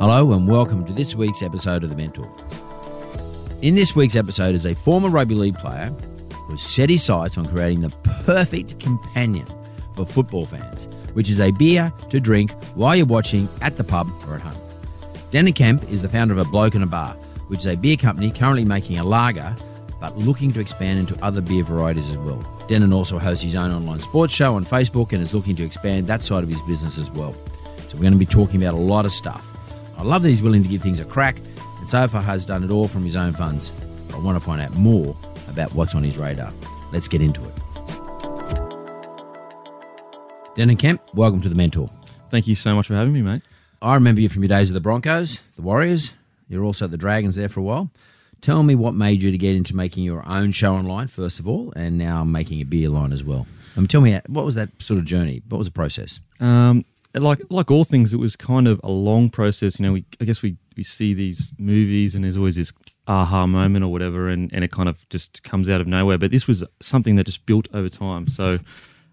Hello and welcome to this week's episode of The Mentor. In this week's episode is a former rugby league player who has set his sights on creating the perfect companion for football fans, which is a beer to drink while you're watching at the pub or at home. Denan Kemp is the founder of A Bloke and a Bar, which is a beer company currently making a lager but looking to expand into other beer varieties as well. Denan also hosts his own online sports show on Facebook and is looking to expand that side of his business as well. So we're going to be talking about a lot of stuff. I love that he's willing to give things a crack, and so far has done it all from his own funds. But I want to find out more about what's on his radar. Let's get into it. Denan Kemp, welcome to the Mentor. Thank you so much for having me, mate. I remember you from your days of the Broncos, the Warriors. You're also at the Dragons there for a while. Tell me what made you to get into making your own show online, first of all, and now making a beer line as well. Um, tell me, what was that sort of journey? What was the process? Um, like like all things, it was kind of a long process. You know, we I guess we, we see these movies and there's always this aha moment or whatever, and, and it kind of just comes out of nowhere. But this was something that just built over time. So,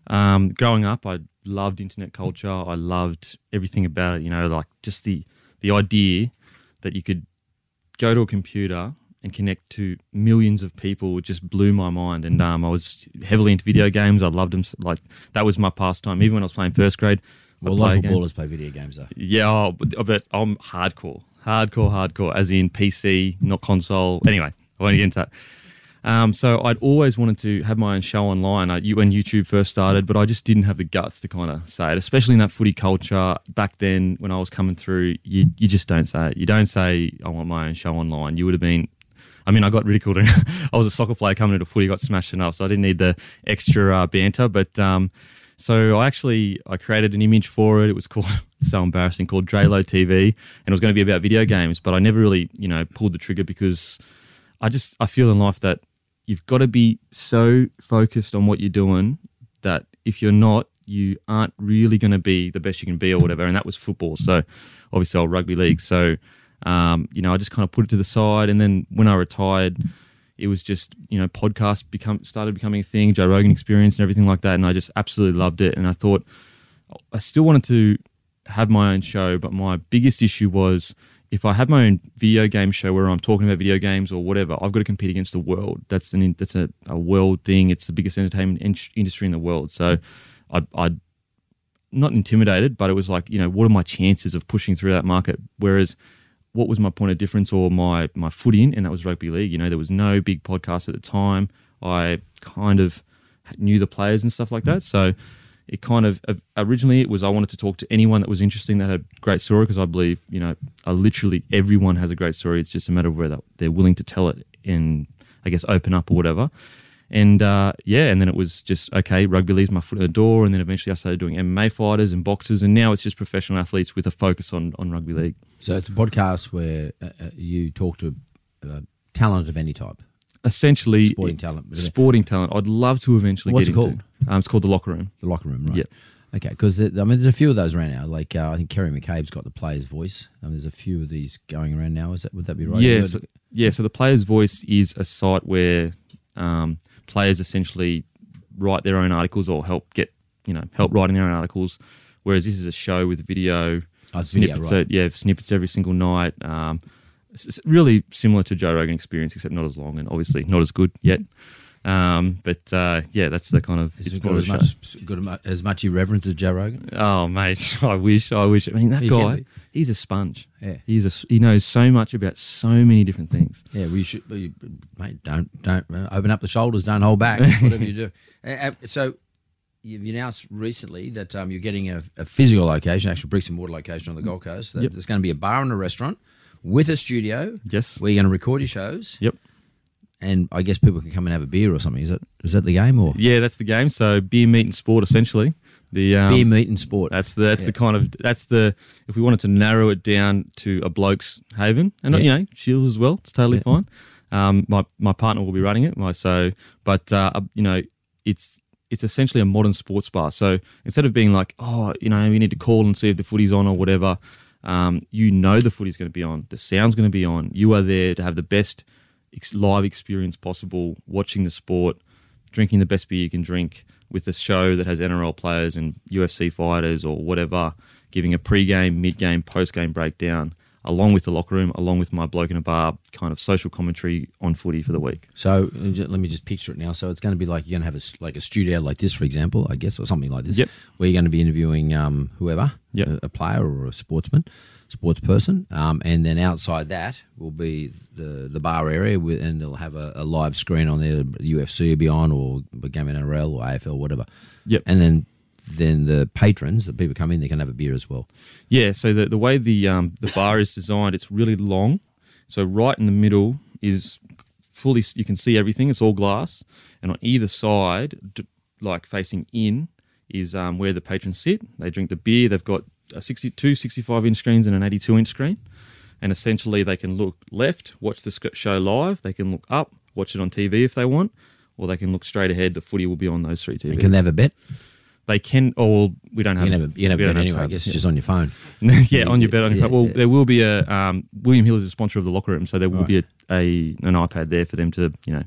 um, growing up, I loved internet culture. I loved everything about it. You know, like just the the idea that you could go to a computer and connect to millions of people just blew my mind. And um, I was heavily into video games. I loved them. Like that was my pastime. Even when I was playing first grade, Well, a I'd lot play game. footballers play video games, though. Yeah, oh, but, but I'm hardcore, hardcore, hardcore, as in PC, not console. Anyway, I won't get into that. Um, so I'd always wanted to have my own show online I, when YouTube first started, but I just didn't have the guts to kind of say it, especially in that footy culture back then when I was coming through. You, you just don't say it. You don't say, I want my own show online. You would have been, I mean, I got ridiculed. I was a soccer player coming into footy, got smashed enough, so I didn't need the extra uh, banter. But um, so I actually I created an image for it. It was called so embarrassing called Draylo TV, and it was going to be about video games. But I never really you know pulled the trigger because I just I feel in life that you've got to be so focused on what you're doing that if you're not, you aren't really going to be the best you can be or whatever. And that was football. So obviously, I rugby league. So um, you know, I just kind of put it to the side. And then when I retired, it was just you know podcast become started becoming a thing, Joe Rogan Experience and everything like that. And I just absolutely loved it. And I thought I still wanted to have my own show, but my biggest issue was if I had my own video game show where I'm talking about video games or whatever, I've got to compete against the world. That's an that's a, a world thing. It's the biggest entertainment in- industry in the world. So I I not intimidated, but it was like you know what are my chances of pushing through that market? Whereas what was my point of difference or my my foot in, and that was rugby league. You know, there was no big podcast at the time. I kind of knew the players and stuff like that, so it kind of originally it was I wanted to talk to anyone that was interesting that had a great story because I believe you know uh, literally everyone has a great story. It's just a matter of whether they're willing to tell it and I guess open up or whatever. And uh, yeah, and then it was just okay. Rugby league's my foot in the door, and then eventually I started doing MMA fighters and boxers, and now it's just professional athletes with a focus on on rugby league. So it's a podcast where uh, uh, you talk to uh, talent of any type. Essentially, Sporting talent. Sporting talent. I'd love to eventually What's get it into. Um, it's called the Locker Room. The locker room, right? Yeah. Okay, because I mean, there's a few of those around now. Like uh, I think Kerry McCabe's got the player's voice. Um, there's a few of these going around now. Is that would that be right? Yeah, so, yeah. So the Player's Voice is a site where um, players essentially write their own articles or help get you know help writing their own articles. Whereas this is a show with video Oh, video, snippets. right. yeah, snippets every single night. Um, it's really similar to Joe Rogan experience, except not as long and obviously not as good yet. Um, but uh, yeah, that's the kind of Has it's it got as much, got as much- irreverence as Joe Rogan? Oh mate, I wish, I wish. I mean, that He guy, he's a sponge. Yeah. He's a he knows so much about so many different things. Yeah, we should, you, mate. Don't don't uh, open up the shoulders. Don't hold back. Whatever you do. So you've announced recently that um, you're getting a, a physical location, actual bricks and mortar location on the Gold Coast. That Yep. There's going to be a bar and a restaurant with a studio. Yes. where you're going to record your shows. Yep. And I guess people can come and have a beer or something. Is that is that the game or Yeah, that's the game. So beer, meat, and sport essentially. The um, beer, meat, and sport? That's the that's Yeah. the kind of that's the if we wanted to narrow it down to a bloke's haven, and Yeah. you know Shields as well, it's totally Yeah. fine. Um, my my partner will be running it, my so but uh, you know it's it's essentially a modern sports bar. So instead of being like oh you know we need to call and see if the footy's on or whatever, um, you know the footy's going to be on, the sound's going to be on. You are there to have the best ex- live experience possible, watching the sport, drinking the best beer you can drink with a show that has NRL players and UFC fighters or whatever, giving a pre-game, mid-game, post-game breakdown, along with the locker room, along with my bloke in a bar kind of social commentary on footy for the week. So let me just picture it now. So it's going to be like you're going to have a, like a studio like this, for example, I guess, or something like this. Yep. Where you're going to be interviewing um, whoever, Yep. a, a player or a sportsman, sports person, um, and then outside that will be the the bar area, with, and they'll have a, a live screen on there. UFC will be on, or game NRL or AFL, whatever. Yep. And then then the patrons, the people come in, they can have a beer as well. Yeah, so the the way the um, the bar is designed, it's really long. So right in the middle is fully you can see everything. It's all glass, and on either side, like facing in, is um, where the patrons sit. They drink the beer. They've got a 62, 65 inch screens and an 82 inch screen, and essentially they can look left, watch the show live. They can look up, watch it on TV if they want, or they can look straight ahead. The footy will be on those three TVs. And can they have a bet? They can, or well, we don't have. can have a, you can have a we don't bet anyway. I tab. guess Yeah. just on your phone. yeah, on your bed on your Yeah, phone. Well, yeah. there will be a um, William Hill is a sponsor of the locker room, so there will Right. be a, a an iPad there for them to you know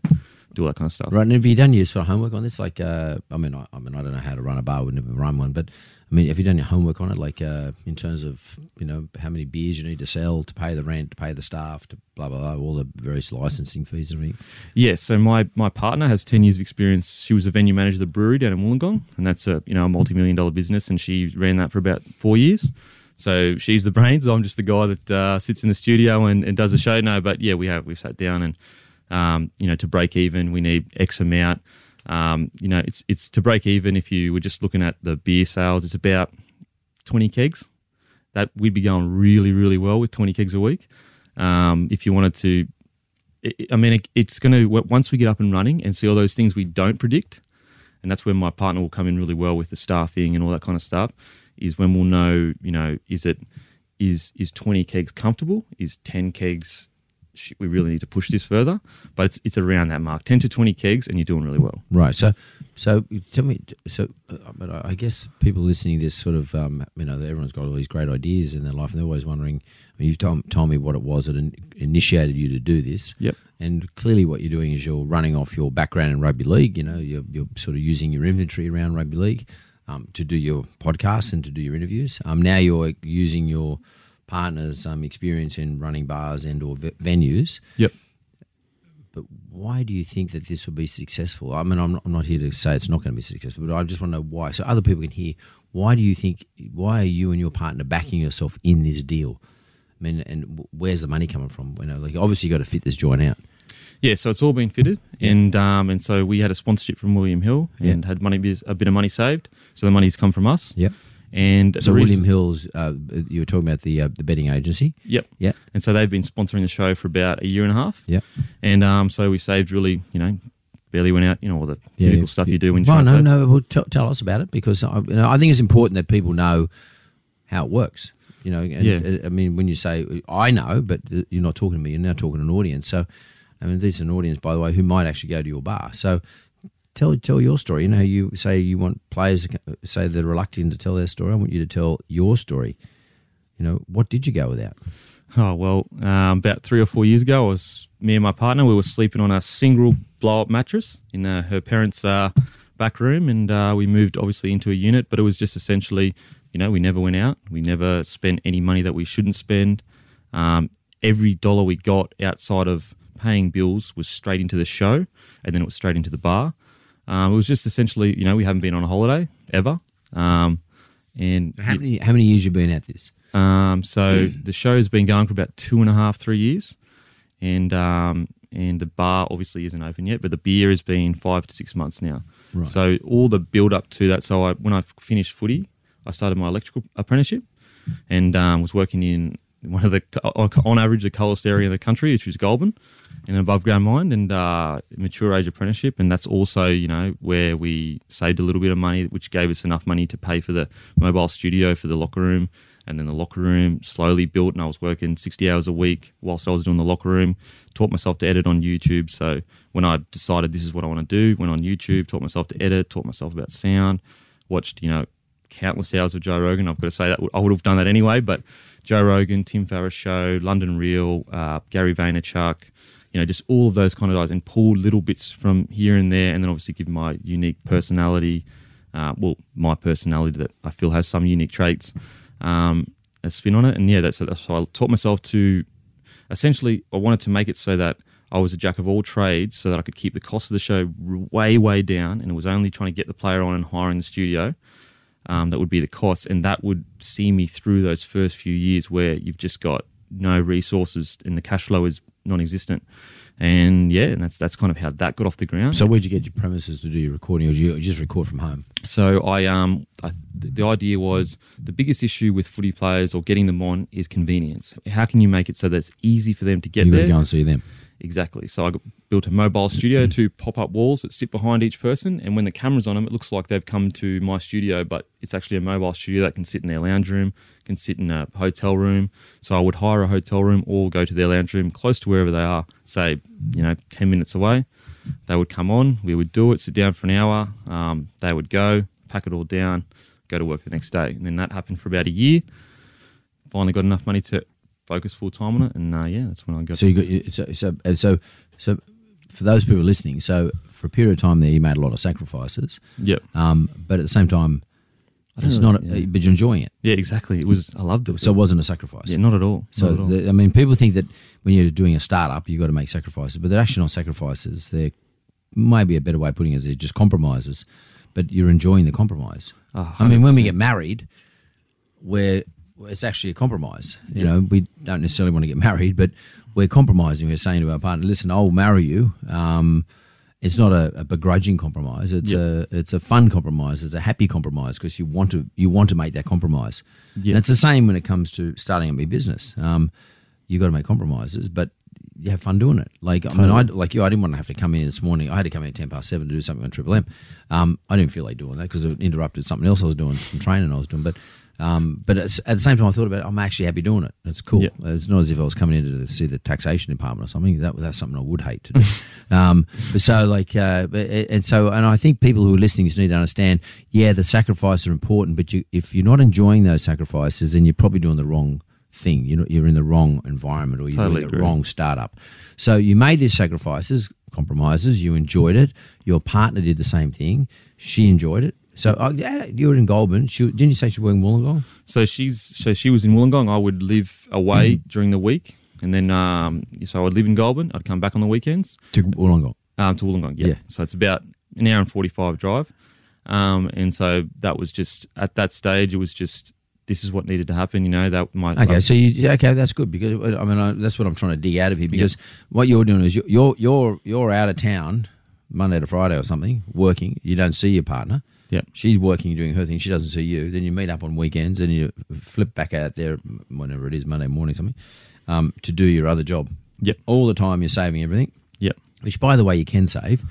do all that kind of stuff. Right, and have you done your sort of homework on this? Like, uh, I mean, I, I mean, I don't know how to run a bar. I Would never run one, but I mean, have you done your homework on it? Like, uh, in terms of you know how many beers you need to sell to pay the rent, to pay the staff, to blah blah blah, all the various licensing fees and everything. Yeah, so my my partner has ten years of experience. She was a venue manager of the brewery down in Wollongong, and that's a you know a multi million dollar business, and she ran that for about four years. So she's the brains. I'm just the guy that uh, sits in the studio and, and does the show. No, but yeah, we have we've sat down and um, you know to break even, we need X amount. Um, you know, it's it's to break even. If you were just looking at the beer sales, it's about twenty kegs. That we'd be going really really well with twenty kegs a week. Um, if you wanted to it, I mean, it, it's going to once we get up and running and see all those things we don't predict, and that's where my partner will come in really well with the staffing and all that kind of stuff. Is when we'll know, you know, is it is is twenty kegs comfortable? Is ten kegs? We really need to push this further, but it's it's around that mark, ten to twenty kegs, and you're doing really well. Right. So, so tell me. So, uh, but I I guess people listening to this sort of, um, you know, everyone's got all these great ideas in their life, and they're always wondering. I mean, you've told, told me what it was that in, initiated you to do this. Yep. And clearly, what you're doing is you're running off your background in rugby league. You know, you're, you're sort of using your inventory around rugby league um, to do your podcasts and to do your interviews. Um, now you're using your partner's um, experience in running bars and or ve- venues Yep. but why do you think that this will be successful? I mean, I'm not, I'm not here to say it's not going to be successful, but I just want to know why. So other people can hear. Why do you think? Why are you and your partner backing yourself in this deal? I mean, and where's the money coming from? You know, like obviously you got to fit this joint out. Yeah, so it's all been fitted, and um, and so we had a sponsorship from William Hill Yeah. and had money a bit of money saved. So the money's come from us. Yep. And So William Hills, uh, you were talking about the uh, the betting agency. Yep. Yeah. And so they've been sponsoring the show for about a year and a half. Yeah. And um, so we saved really, you know, barely went out, you know, all the Yeah, typical yeah. stuff you do when you Well, no, save. no. Well, tell, tell us about it because I, you know, I think it's important that people know how it works. You know, and, Yeah. uh, I mean, when you say I know, but uh, you're not talking to me, you're now talking to an audience. So, I mean, there's an audience, by the way, who might actually go to your bar. So, tell tell your story. You know, you say you want players say they're reluctant to tell their story. I want you to tell your story. You know, what did you go without? Oh, well, um, about three or four years ago, I was me and my partner, we were sleeping on a single blow up mattress in uh, her parents' uh, back room. And uh, we moved obviously into a unit, but it was just essentially, you know, we never went out. We never spent any money that we shouldn't spend. Um, every dollar we got outside of paying bills was straight into the show, and then it was straight into the bar. Um, it was just essentially, you know, we haven't been on a holiday ever, um, and How many how many years you been at this? um, so the show's been going for about two and a half, three years, and um, and the bar obviously isn't open yet, but the beer has been five to six months now. Right. So all the build up to that. So I, when I finished footy, I started my electrical apprenticeship, and um, was working in one of the on average the coldest area in the country, which is Goulburn, in an above ground mine, and uh, mature age apprenticeship, and that's also you know where we saved a little bit of money, which gave us enough money to pay for the mobile studio for the locker room, and then the locker room slowly built, and I was working sixty hours a week whilst I was doing the locker room. Taught myself to edit on YouTube, so when I decided this is what I want to do, went on YouTube, taught myself to edit, taught myself about sound, watched you know countless hours of Joe Rogan. I've got to say that I would have done that anyway, but Joe Rogan, Tim Ferriss show, London Real, uh, Gary Vaynerchuk, you know, just all of those kind of guys, and pull little bits from here and there, and then obviously give my unique personality. Uh, well, my personality that I feel has some unique traits, um, a spin on it, and yeah, that's that's why I taught myself to. Essentially, I wanted to make it so that I was a jack of all trades, so that I could keep the cost of the show way, way down, and it was only trying to get the player on and hiring the studio um, that would be the cost, and that would see me through those first few years where you've just got no resources and the cash flow is non-existent. And yeah, and that's that's kind of how that got off the ground. So where'd you get your premises to do your recording, or did you just record from home? So I um I, the idea was the biggest issue with footy players or getting them on is convenience. How can you make it so that it's easy for them to get You there? go and see them. Exactly. So I built a mobile studio to pop up walls that sit behind each person, and when the camera's on them, it looks like they've come to my studio, but it's actually a mobile studio that can sit in their lounge room, can sit in a hotel room. So I would hire a hotel room or go to their lounge room close to wherever they are, say you know ten minutes away. They would come on, we would do it, sit down for an hour. Um, they would go, pack it all down, go to work the next day, and then that happened for about a year. Finally, got enough money to focus full time on it, and uh, yeah, that's when I got. So you got so so so so for those people listening. So for a period of time there, you made a lot of sacrifices, Yep. um, but at the same time, it's not. yeah. But you're enjoying it, Yeah, exactly. It was. I loved it. so it wasn't a sacrifice. yeah, not at all. So at all. the, I mean, people think that when you're doing a startup, you've got to make sacrifices, but they're actually not sacrifices. They're maybe a better way of putting it is they're just compromises, but you're enjoying the compromise. Oh, I mean, when we get married, where it's actually a compromise. You know, we don't necessarily want to get married, but we're compromising. We're saying to our partner, "Listen, I'll marry you." Um, it's not a, a begrudging compromise. It's a it's a fun compromise. It's a happy compromise because you want to you want to make that compromise. And it's the same when it comes to starting up your business. Um, you got to make compromises, but you have fun doing it. Like I mean, I like you. I didn't want to have to come in this morning. I had to come in at ten past seven to do something on Triple M. Um, I didn't feel like doing that because it interrupted something else I was doing, some training I was doing. But um, but at, at the same time, I thought about it. I'm actually happy doing it. It's cool. Yeah. It's not as if I was coming in to see the taxation department or something. That that's something I would hate to do. um, but so like, uh, and so, and I think people who are listening just need to understand. Yeah, the sacrifices are important, but you, if you're not enjoying those sacrifices, then you're probably doing the wrong thing. You're not, you're in the wrong environment, or you're Totally doing the wrong startup. So you made these sacrifices, compromises. You enjoyed it. Your partner did the same thing. She enjoyed it. So uh, yeah, you were in Goulburn. She, didn't you say she was in Wollongong? So she's so she was in Wollongong. I would live away during the week, and then um, so I would live in Goulburn. I'd come back on the weekends To Wollongong. um, to Wollongong. Yeah. Yeah. So it's about an hour and forty five drive, um, and so that was just at that stage. It was just this is what needed to happen. You know that my Okay, so you yeah, okay, that's good because I mean I, that's what I'm trying to dig out of here because what you're doing is you're you're you're out of town Monday to Friday or something working. You don't see your partner. Yep. She's working, doing her thing. She doesn't see you. Then you meet up on weekends and you flip back out there whenever it is Monday morning something um, to do your other job. Yep. All the time you're saving everything. Yep. Which, by the way, you can save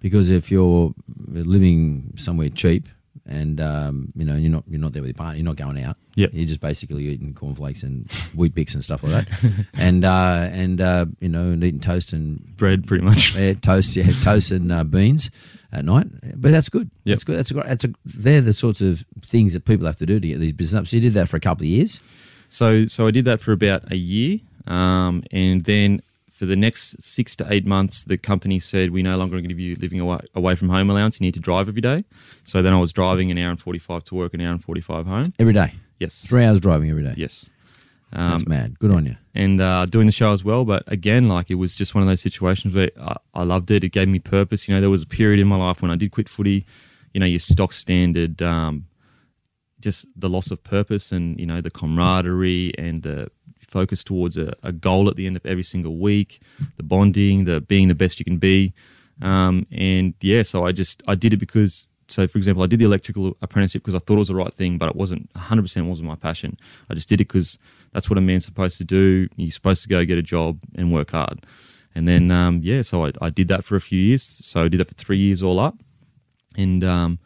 because if you're living somewhere cheap and um, you know you're not you're not there with your partner, you're not going out. Yep. You're just basically eating cornflakes and Weet-Bix and stuff like that, and uh, and uh, you know and eating toast and bread pretty much. yeah, toast, yeah, toast and uh, beans at night. But that's good. Yep. That's good. That's a great. That's a. They're the sorts of things that people have to do to get these business up. So you did that for a couple of years. So so I did that for about a year, um, and then for the next six to eight months, the company said we no longer going to give you living away, away from home allowance. You need to drive every day. So then I was driving an hour and forty five to work, an hour and forty five home. Every day, Yes, three hours driving every day. yes. Um, That's mad. Good on you. and uh, doing the show as well. But again, like it was just one of those situations where I, I loved it. It gave me purpose. You know, there was a period in my life when I did quit footy. You know, your stock standard, um, just the loss of purpose, and you know the camaraderie and the focus towards a, a goal at the end of every single week, the bonding, the being the best you can be. Um, and yeah, so I just I did it because so for example, I did the electrical apprenticeship because I thought it was the right thing, but it wasn't 100 percent wasn't my passion. I just did it because that's what a man's supposed to do. You're supposed to go get a job and work hard. And then um, yeah, so I, I did that for a few years. So I did that for three years all up, and um,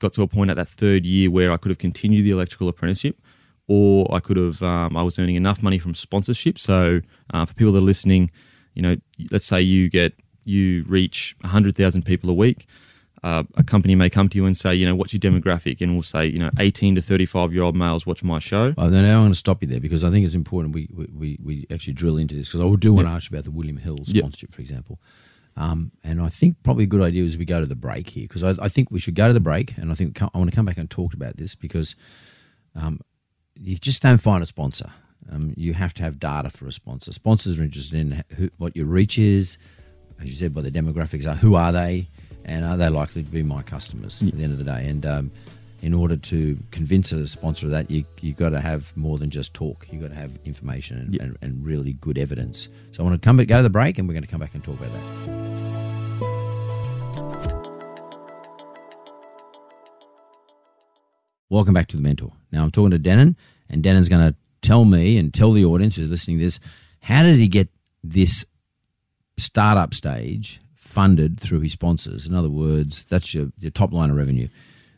got to a point at that third year where I could have continued the electrical apprenticeship, or I could have um, I was earning enough money from sponsorship. So uh, for people that are listening, you know, let's say you get you reach hundred thousand people a week. Uh, a company may come to you and say, you know, what's your demographic? And we'll say, you know, 18 to 35 year old males watch my show. Oh, then I'm going to stop you there because I think it's important we, we, we, actually drill into this because I do want to ask you about the William Hill Yep. sponsorship, for example. Um, and I think probably a good idea is we go to the break here because I, I think we should go to the break and I think I want to come back and talk about this because um, you just don't find a sponsor. Um, you have to have data for a sponsor. Sponsors are interested in who, what your reach is, as you said, what the demographics are. Who are they, and are they likely to be my customers at the end of the day? And um, in order to convince a sponsor of that, you you got to have more than just talk. you've got to have information and, and, and really good evidence. So I want to come back, go to the break, and we're going to come back and talk about that. Welcome back to the Mentor. Now I'm talking to Denan, and Denan's going to tell me and tell the audience who's listening to this how did he get this startup stage funded through his sponsors? In other words, that's your, your top line of revenue.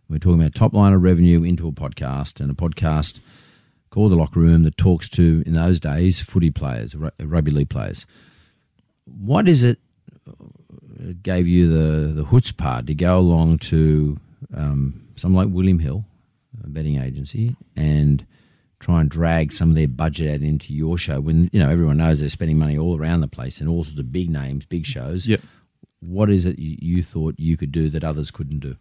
We're talking about top line of revenue into a podcast, and a podcast called The Locker Room that talks to, in those days, footy players, rugby league players. What is it that gave you the, the chutzpah to go along to um, someone like William Hill, a betting agency, and try and drag some of their budget out into your show when you know everyone knows they're spending money all around the place and all sorts of big names, big shows. Yep. What is it you, you thought you could do that others couldn't do?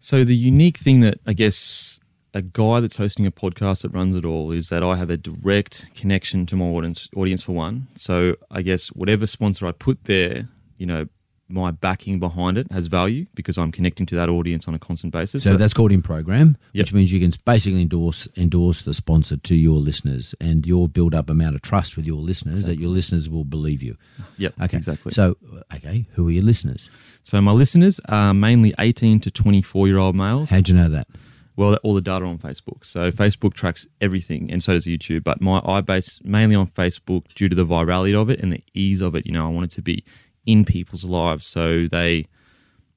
So the unique thing that I guess a guy that's hosting a podcast that runs it all is that I have a direct connection to my audience. Audience for one, so I guess whatever sponsor I put there, you know, my backing behind it has value because I'm connecting to that audience on a constant basis. So, that's called in program, Yep. which means you can basically endorse endorse the sponsor to your listeners, and you'll build up amount of trust with your listeners that your listeners will believe you. yep, Okay, exactly. So, okay, who are your listeners? So my listeners are mainly 18 to 24 year old males. How'd you know that? Well, all the data on Facebook. So Facebook tracks everything, and so does YouTube. But my I base mainly on Facebook due to the virality of it and the ease of it. You know, I want it to be in people's lives, so they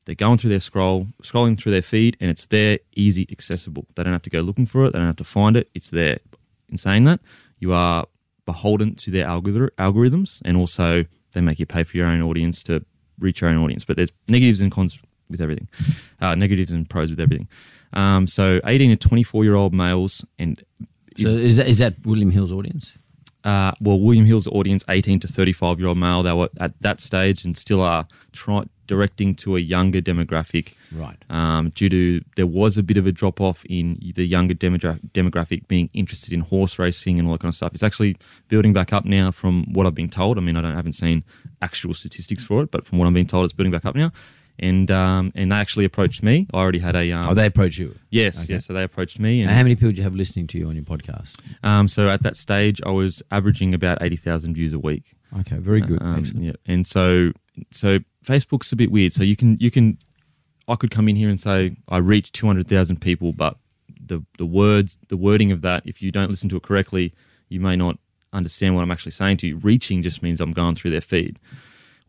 they're going through their scroll, scrolling through their feed, and it's there, easy, accessible. They don't have to go looking for it. They don't have to find it. It's there. In saying that, you are beholden to their algorith- algorithms, and also they make you pay for your own audience to reach your own audience. But there's negatives and cons with everything, uh, negatives and pros with everything. Um, so 18 to 24 year old males, and So is that, is that William Hill's audience? Uh, well, William Hill's audience, 18 to 35 year old male, they were at that stage and still are try, directing to a younger demographic. Right. Um, due to there was a bit of a drop off in the younger demogra- demographic being interested in horse racing and all that kind of stuff. It's actually building back up now, from what I've been told. I mean, I don't haven't seen actual statistics for it, but from what I'm being told, it's building back up now. And um, and they actually approached me. I already had a um, oh, they approached you. yes, okay. yes. So they approached me, and And how many people do you have listening to you on your podcast? um, so at that stage, I was averaging about eighty thousand views a week. Okay, very good. Um, Excellent. yeah, and so so Facebook's a bit weird. So you can you can I could come in here and say I reached two hundred thousand people, but the the words the wording of that, if you don't listen to it correctly, you may not understand what I'm actually saying to you. Reaching just means I'm going through their feed.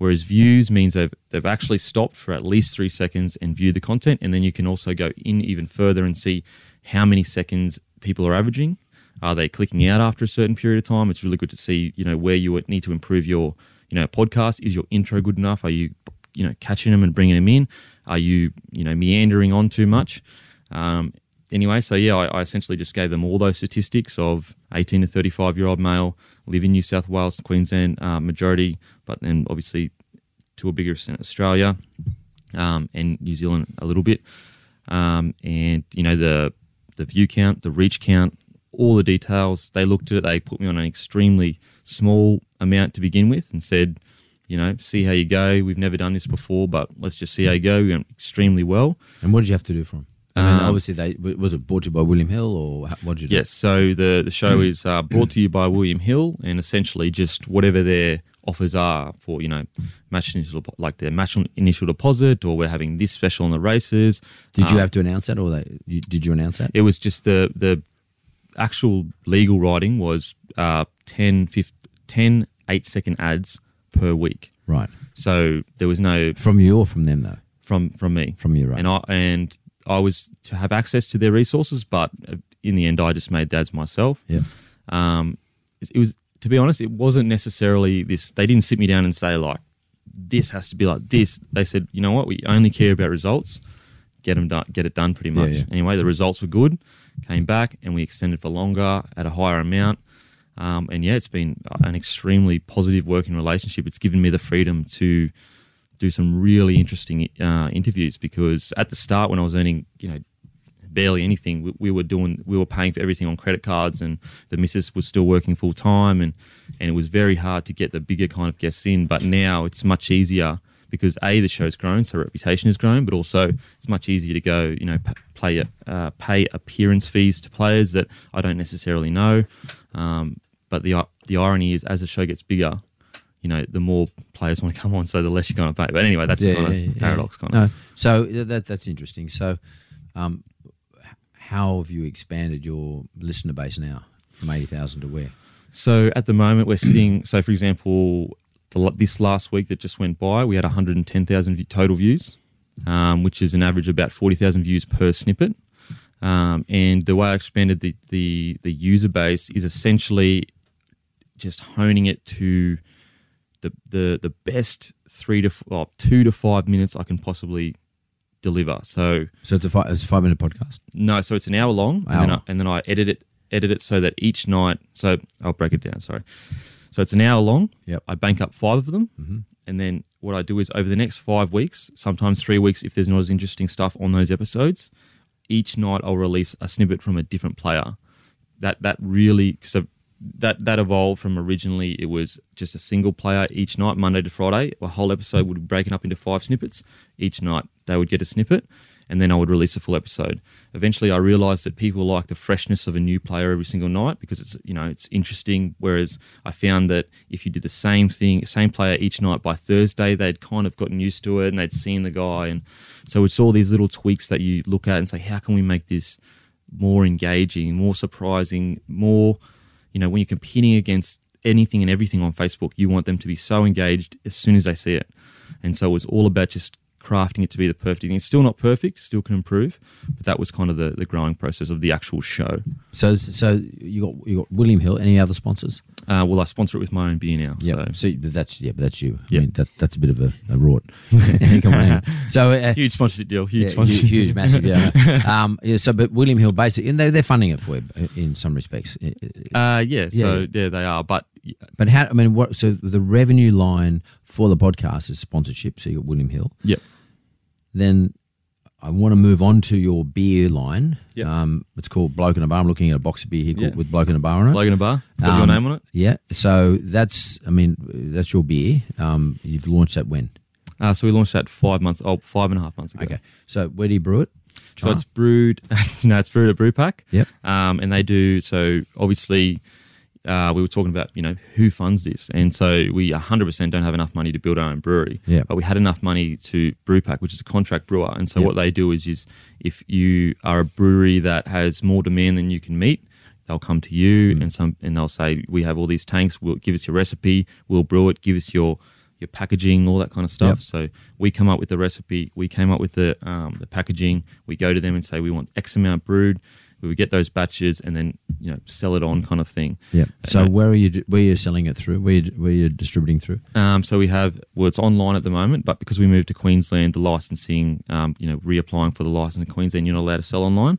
Whereas views means they've they've actually stopped for at least three seconds and view the content, and then you can also go in even further and see how many seconds people are averaging. Are they clicking out after a certain period of time? It's really good to see, you know, where you need to improve your, you know, podcast. Is your intro good enough? Are you, you know, catching them and bringing them in? Are you, you know, meandering on too much? Um, anyway, so yeah, I, I essentially just gave them all those statistics of 18 to 35 year old male, live in New South Wales, Queensland, uh, majority, but then obviously to a bigger extent Australia um, and New Zealand a little bit. Um, and you know the the view count, the reach count, all the details. They looked at it. They put me on an extremely small amount to begin with, and said, you know, see how you go. We've never done this before, but let's just see how you go. We went extremely well. And what did you have to do for them? Mean, Um, obviously, they was it brought to you by William Hill, or what did you do? Yes. So the the show is uh, brought to you by William Hill, and essentially just whatever their offers are for you know match initial like their match initial deposit, or we're having this special on the races. Did you Um, have to announce that, or they, you, did you announce that? It was just the the actual legal writing was uh, 10, 15, 10 eight second ads per week. right. So there was no From you or from them, though? from from me From you, right? and I and I was to have access to their resources, but in the end, I just made the ads myself. yeah. um, it it was to be honest, it wasn't necessarily this. They didn't sit me down and say like, "This has to be like this." They said, "You know what? We only care about results. Get them done. Get it done. Pretty Yeah, much." yeah. Anyway, the results were good. Came back and we extended for longer at a higher amount. Um, and yeah, it's been an extremely positive working relationship. It's given me the freedom to do some really interesting uh, interviews because at the start when I was earning, you know, barely anything, we, we were doing, we were paying for everything on credit cards, and the missus was still working full time, and and it was very hard to get the bigger kind of guests in. But now it's much easier because a the show's grown, so reputation has grown, but also it's much easier to go, you know, p- play uh, pay appearance fees to players that I don't necessarily know. Um, but the the irony is, as the show gets bigger, you know, the more players want to come on, so the less you're going to pay. But anyway, that's Yeah, kind of yeah, yeah, paradox, kind No, of. so that that's interesting. So, um, how have you expanded your listener base now from eighty thousand to where? So at the moment, we're sitting. So for example, the, this last week that just went by, we had 110,000 total views, um, which is an average of about 40,000 views per snippet. Um, and the way I expanded the, the the user base is essentially just honing it to the the the best three to well, two to five minutes I can possibly deliver. So So it's a five, it's a five minute podcast. no, so it's an hour long, and then, I, and then I edit it, edit it so that each night. So I'll break it down. Sorry. So it's an hour long. Yep. I bank up five of them, mm-hmm. and then what I do is over the next five weeks, sometimes three weeks, if there's not as interesting stuff on those episodes, each night I'll release a snippet from a different player. That that really so that that evolved from originally it was just a single player each night, Monday to Friday. A whole episode would be broken up into five snippets. Each night they would get a snippet, and then I would release a full episode. Eventually, I realized that people like the freshness of a new player every single night because it's you know it's interesting. Whereas I found that if you did the same thing, same player each night by Thursday, they'd kind of gotten used to it and they'd seen the guy, and so it's all these little tweaks that you look at and say, how can we make this more engaging, more surprising, more, you know, when you're competing against anything and everything on Facebook, you want them to be so engaged as soon as they see it. And so it was all about just crafting it to be the perfect thing. It's still not perfect, still can improve, but that was kind of the, the growing process of the actual show. So so you got you got William Hill. Any other sponsors? Uh, well, I sponsor it with my own beer now. Yeah. So So, that's yeah, but that's you. I Yeah. mean that that's a bit of a, a rort. Come on in. So uh, huge sponsorship deal, huge yeah, sponsorship. huge, huge, massive. Yeah. um, yeah. So, but William Hill basically, and they they're funding it for you in some respects. Uh, yeah, so Yeah. yeah, they are. But But how? I mean, what? So the revenue line for the podcast is sponsorship. So you got William Hill. Yep. Then I want to move on to your beer line. Yep. Um, it's called Bloke in a Bar. I'm looking at a box of beer here called Yeah. with Bloke in a Bar on it. Bloke in a bar, got your Um, name on it. Yeah. So that's. I mean, that's your beer. Um, you've launched that when? Uh, so we launched that five months, oh, five and a half months ago. Okay. So where do you brew it? So it's brewed. no, it's brewed at Brewpack. Yep. Um, and they do so. Obviously, uh, we were talking about you know who funds this, and so we 100% don't have enough money to build our own brewery. Yep. But we had enough money to Brewpack, which is a contract brewer, and so Yep. what they do is is if you are a brewery that has more demand than you can meet. They'll come to you Mm. and some, and they'll say, "We have all these tanks. We'll give us your recipe. We'll brew it. Give us your your packaging, all that kind of stuff." Yep. So we come up with the recipe. We came up with the um, the packaging. We go to them and say we want X amount brewed. We would get those batches and then you know sell it on kind of thing. Yeah. So Uh, where are you? Where are you selling it through? Where you, where you distributing through? Um, so we have well, it's online at the moment, but because we moved to Queensland, the licensing, um, you know, reapplying for the license in Queensland, you're not allowed to sell online.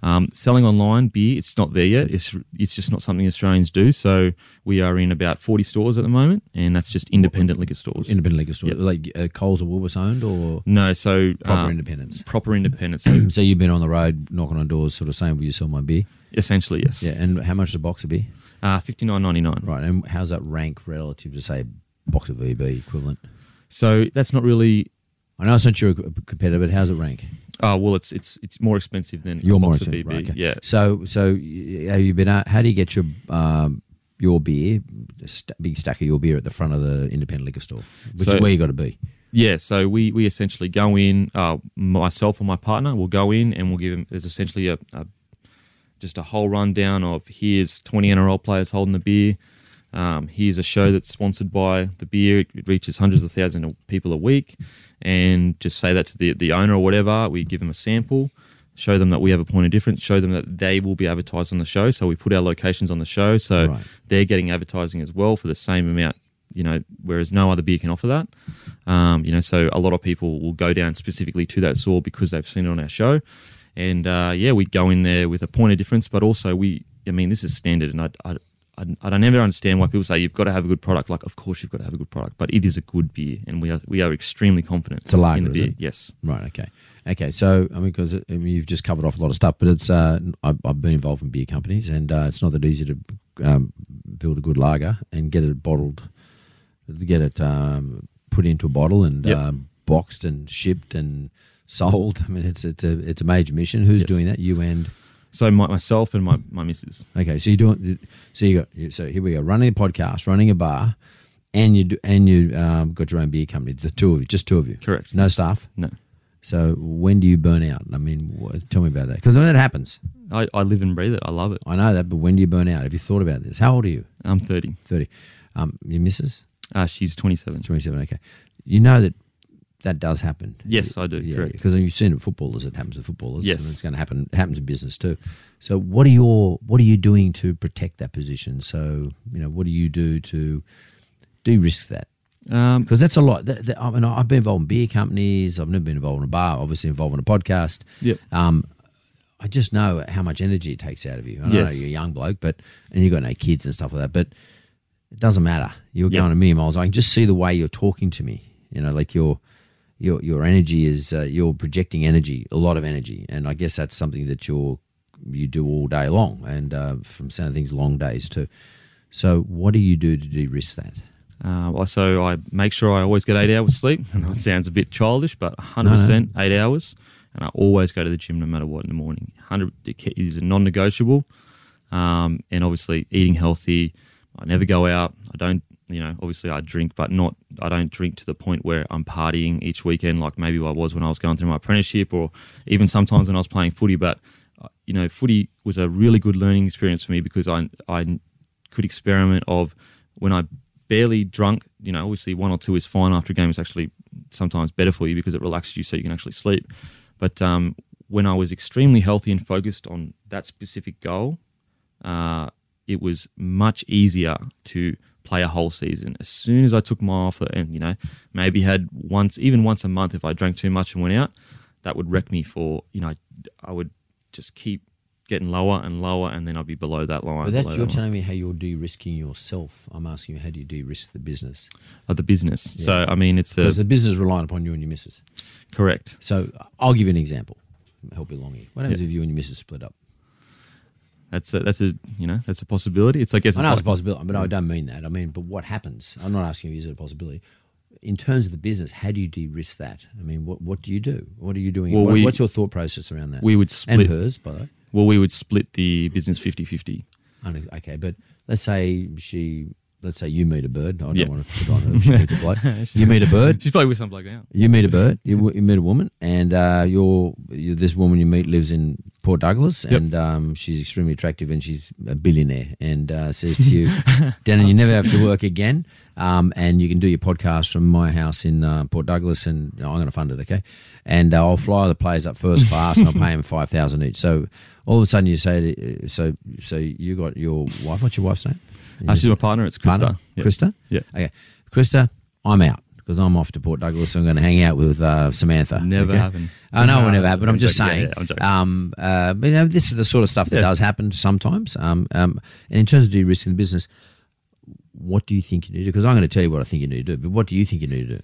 Um, selling online beer, it's not there yet. It's it's just not something Australians do. So we are in about forty stores at the moment, and that's just independent liquor stores. Independent liquor store, Yep. like uh, Coles or Woolworths owned, or no, so proper um, independents. Proper independence. So you've been on the road knocking on doors, sort of saying, "Will you sell my beer?" essentially, yes. Yeah, and how much is a box of beer? Uh, Fifty nine ninety nine. Right, and how's that rank relative to say box of VB equivalent? So that's not really. I know it's not your competitor, but how's it rank? Uh, well, it's it's it's more expensive than You're a more expensive, VB. right, okay. Yeah. So, so have you been? out- How do you get your um, your beer, a st- big stack of your beer at the front of the independent liquor store, which So- is where you got to be? Yeah, so we, we essentially go in. Uh, myself or my partner will go in and we'll give them. There's essentially a, a just a whole rundown of here's 20 NRL players holding the beer. Um, here's a show that's sponsored by the beer. It reaches hundreds of thousands of people a week, and just say that to the the owner or whatever. We give them a sample, show them that we have a point of difference, show them that they will be advertised on the show. So we put our locations on the show, so Right. they're getting advertising as well for the same amount. You know, whereas no other beer can offer that. Um, you know, so a lot of people will go down specifically to that store because they've seen it on our show. And uh, yeah, we go in there with a point of difference, but also we, I mean, this is standard, and I, I, I, I don't ever understand why people say you've got to have a good product. Like, of course you've got to have a good product, but it is a good beer, and we are we are extremely confident It's a lager, in the beer. Yes, Right. Okay. Okay. So, I mean, because I mean, you've just covered off a lot of stuff, but it's uh, I've, I've been involved in beer companies, and uh, it's not that easy to um, build a good lager and get it bottled, get it um, put into a bottle and Yep. um, boxed and shipped and sold. I mean, it's it's a it's a major mission. Who's Yes. doing that? You and so my, myself and my my missus. okay. So you're doing. So you got. So here we go. Running a podcast, running a bar, and you do, and you um, got your own beer company. The two of you, just two of you. Correct. No staff. No, So when do you burn out? I mean, what, tell me about that because I mean, that happens. I, I live and breathe it. I love it. I know that, but when do you burn out? Have you thought about this? How old are you? I'm 30. Thirty. Um, your missus Uh, she's 27. twenty-seven. Okay, you know that that does happen. Yes, I do, correct. Because you've seen it with footballers. It happens with footballers. Yes. and it's going to happen. It happens in business too. So what are your what are you doing to protect that position? So you know, what do you do to de-risk that? Um, Because that's a lot. That, that, I mean, I've been involved in beer companies. I've never been involved in a bar. Obviously, involved in a podcast. Yep. Um, I just know how much energy it takes out of you. I know Yes. you're a young bloke, but and you've got no kids and stuff like that. But it doesn't matter. You're Yep. going a million miles. I can just see the way you're talking to me. You know, like your your your energy is uh, you're projecting energy, a lot of energy, and I guess that's something that you're you do all day long, and uh, from sound of things, long days too. So, what do you do to de-risk that? Uh, well, so I make sure I always get eight hours sleep. I know it sounds a bit childish, but 100% eight hours. And I always go to the gym no matter what in the morning. 100 it is a non-negotiable. Um, and obviously eating healthy. I never go out. I don't, you know, obviously I drink, but not, I don't drink to the point where I'm partying each weekend like maybe I was when I was going through my apprenticeship or even sometimes when I was playing footy. But, uh, you know, footy was a really good learning experience for me because I, I could experiment of when I barely drunk, you know, obviously one or two is fine after a game. It's actually sometimes better for you because it relaxes you so you can actually sleep. But um, when I was extremely healthy and focused on that specific goal, uh, it was much easier to play a whole season. As soon as I took my off and, you know, maybe had once, even once a month, if I drank too much and went out, that would wreck me for, you know, I would just keep getting lower and lower and then I'd be below that line. But that's you're that line. telling me how you're de-risking yourself. I'm asking you how do you de-risk the business? of the business. So I mean, it's a Because the business is relying upon you and your missus. correct. So I'll give you an example. Help you along here. What happens Yeah. if you and your missus split up? That's a, that's a you know that's a possibility. It's I guess I it's know it's a possibility, but I don't mean that. I mean, but what happens? I'm not asking you is it a possibility. In terms of the business, how do you de-risk that? I mean, what what do you do? What are you doing? Well, What- we- what's your thought process around that? we would and split. hers, by the way. Well, we would split the business 50-50. Okay, but let's say she, let's say you meet a bird. I don't Yeah. want to put on her. She meets a bloke. You meet a bird. She's probably with some bloke now. You meet a bird. You, you meet a woman, and uh, you're, you this woman you meet lives in Port Douglas, Yep. and um, she's extremely attractive, and she's a billionaire, and uh, says to you, "Danny, you never have to work again, um, and you can do your podcast from my house in uh, Port Douglas, and you know, I'm going to fund it, okay? And uh, I'll fly the players up first class, and I'll pay them five thousand each. So all of a sudden, you say, to, so so you got your wife. What's your wife's name? Uh, she's my partner. It's Krista. Partner? Yeah. Krista. Yeah. Okay, Krista, I'm out. because I'm off to Port Douglas. So I'm going to hang out with uh, Samantha. Never happened. I know it never happen. But I'm I'm just joking. Yeah, saying. yeah, I'm joking. um, uh, but you know, this is the sort of stuff that Yeah. does happen sometimes. Um, um, and in terms of de-risking the business, what do you think you need to do? Because I'm going to tell you what I think you need to do. But what do you think you need to do?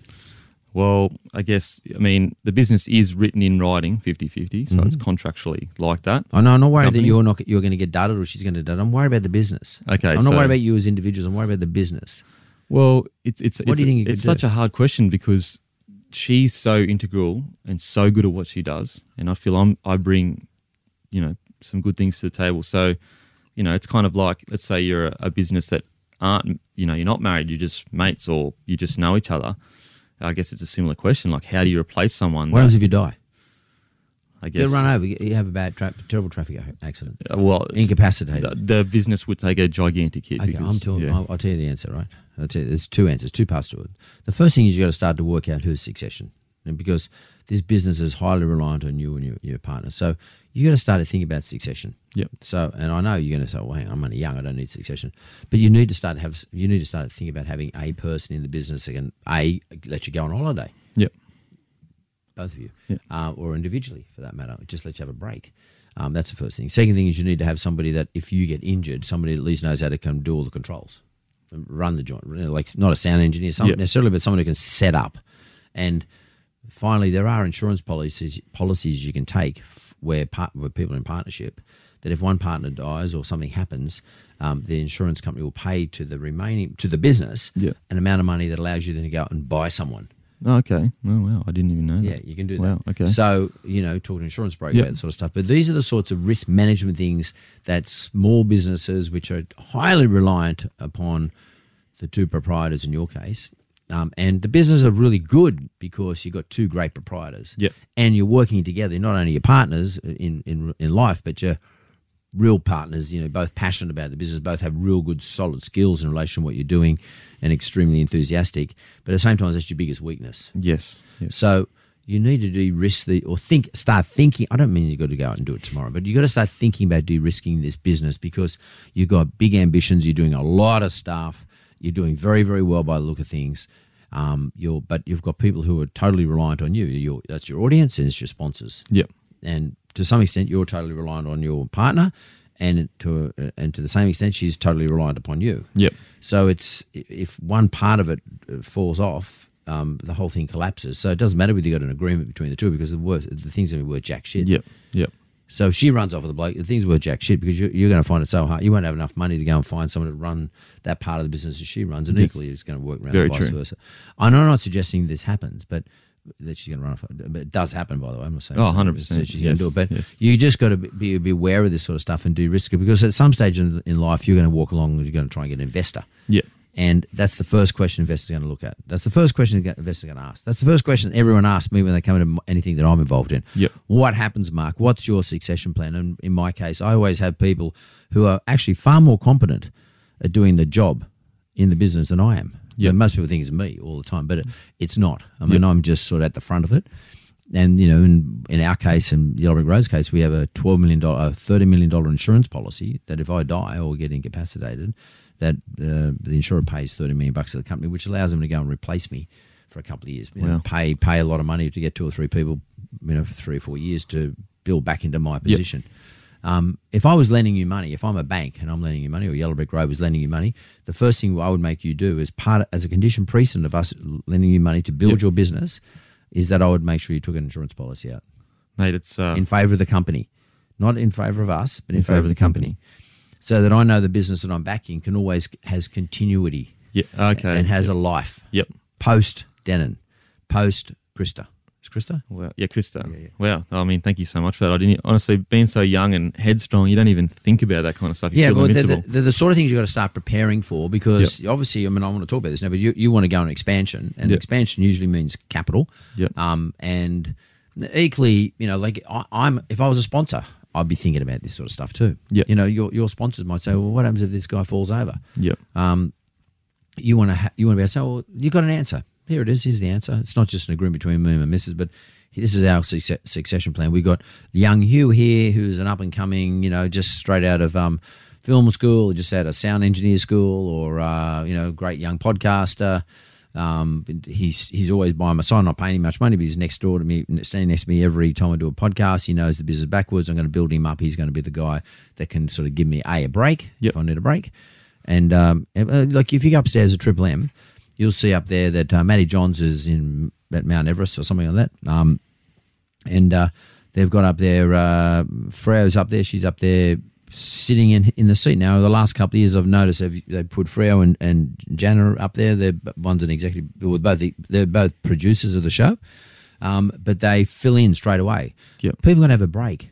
Well, I guess, I mean, the business is written in writing 50 50, so Mm-hmm. it's contractually like that. I know I'm not worried that you're not you're going to get dudded or she's going to dud. I'm worried about the business. Okay, I'm not so- worried about you as individuals. I'm worried about the business. Well, it's it's What it's, do you think it's could do? such a hard question because she's so integral and so good at what she does, and I feel I'm I bring, you know, some good things to the table. So, you know, it's kind of like let's say you're a, a business that aren't you know you're not married, you're just mates or you just know each other. I guess it's a similar question. Like, how do you replace someone? What happens if you die? I You guess. get run over. You have a bad, tra- terrible traffic accident. uh, well, Incapacitated. the, the business would take a gigantic hit. Okay, because, I'm telling. yeah. I'll, I'll tell you the answer. Right. I'll tell you. There's two answers, two parts to it. The first thing is you got to start to work out who's succession, and because this business is highly reliant on you and your, your partner, so you got to start to think about succession. Yep. So, and I know you're going to say, "Well, hang on, I'm only young. I don't need succession," but you need to start to have. You need to start to think about having a person in the business that can a let you go on holiday, Yep. both of you, Yeah. uh, or individually for that matter. Just let you have a break. Um, that's the first thing. Second thing is you need to have somebody that, if you get injured, somebody at least knows how to come do all the controls, run the joint. Like not a sound engineer, some, Yeah. necessarily, but someone who can set up. And finally, there are insurance policies policies you can take where part, where people are in partnership that if one partner dies or something happens, um, the insurance company will pay to the remaining to the business Yeah. an amount of money that allows you then to go out and buy someone. Oh, okay. Oh, wow. I didn't even know Yeah, you can do Wow, that. okay. So, you know, talk to insurance broker Yep. about that sort of stuff. But these are the sorts of risk management things that small businesses, which are highly reliant upon the two proprietors in your case, um, and the businesses are really good because you've got two great proprietors. Yep. And you're working together. You're not only your partners in, in, in life, but you're real partners, you know, both passionate about the business, both have real good, solid skills in relation to what you're doing and extremely enthusiastic. But at the same time, that's your biggest weakness. Yes. Yes. So you need to de-risk the or think start thinking. I don't mean you've got to go out and do it tomorrow, but you've got to start thinking about de-risking this business because you've got big ambitions. You're doing a lot of stuff. You're doing very very well by the look of things. Um, you're but you've got people who are totally reliant on you. You're, that's your audience and it's your sponsors. Yep. And to some extent, you're totally reliant on your partner, and to a, and to the same extent, she's totally reliant upon you. Yep. So it's if one part of it uh, falls off, um, the whole thing collapses. So it doesn't matter whether you got an agreement between the two because the worth, the things are worth jack shit. Yep. Yep. So if she runs off with the bloke. The things worth jack shit because you're, you're going to find it so hard. You won't have enough money to go and find someone to run that part of the business that she runs, and Yes. equally it's going to work around Very vice true. versa. I know I'm not suggesting this happens, but that she's going to run off. But it does happen, by the way. I'm not saying Oh, 100%, that she's going to do it, but yes. you just got to be, be aware of this sort of stuff and do risk it because at some stage in, in life you're going to walk along and you're going to try and get an investor. Yep. And that's the first question investors are going to look at. That's the first question investors are going to ask. That's the first question everyone asks me when they come into anything that I'm involved in. Yep. What happens, Mark? What's your succession plan? And in my case, I always have people who are actually far more competent at doing the job in the business than I am. Yep. And most people think it's me all the time, but it, it's not. I mean, Yep. I'm just sort of at the front of it. And you know, in, in our case, in Yellow Brick Road's case, we have a twelve million dollar, thirty million dollar insurance policy that if I die or get incapacitated, that uh, the insurer pays thirty million bucks to the company, which allows them to go and replace me for a couple of years. You know, pay pay a lot of money to get two or three people, you know, for three or four years to build back into my position. Um, if I was lending you money, if I'm a bank and I'm lending you money, or Yellow Brick Road was lending you money, the first thing I would make you do is part as a condition precedent of us lending you money to build Yep. your business, is that I would make sure you took an insurance policy out Mate, it's uh, in favour of the company, not in favour of us, but in, favour of the company, so that I know the business that I'm backing can always has continuity yeah. Okay. and has a life Yep. post Denan, post Krista. Is Krista? Wow. Yeah, Krista. Wow. I mean, thank you so much for that. I didn't honestly being so young and headstrong. You don't even think about that kind of stuff. You yeah, feel well, they're, invincible. the, they're the sort of things you've got to start preparing for because obviously, I mean, I want to talk about this now, but you, you want to go on expansion, and Yep. expansion usually means capital. Yep. Um, and equally, you know, like I, I'm, if I was a sponsor, I'd be thinking about this sort of stuff too. Yep. You know, your your sponsors might say, well, what happens if this guy falls over? Yep. Um, you want to ha- you want to be able to say, well, you've got an answer. Here it is. Here's the answer. It's not just an agreement between me and my missus, but this is our succe- succession plan. We've got young Hugh here, who's an up and coming, you know, just straight out of um, film school, just out of sound engineer school, or uh, you know, great young podcaster. Um, he's he's always by my side. I'm not paying him much money, but he's next door to me, standing next to me every time I do a podcast. He knows the business backwards. I'm going to build him up. He's going to be the guy that can sort of give me a a break Yep. if I need a break. And um, uh, like if you go upstairs at Triple M, you'll see up there that uh, Matty Johns is in at Mount Everest or something like that. Um, and uh, they've got up there. Uh, Freo's up there. She's up there sitting in in the seat now. The last couple of years, I've noticed they've they put Freo and, and Jana up there. They're one's an executive. Well, both the- they're both producers of the show, um, but they fill in straight away. Yep. People gonna have a break.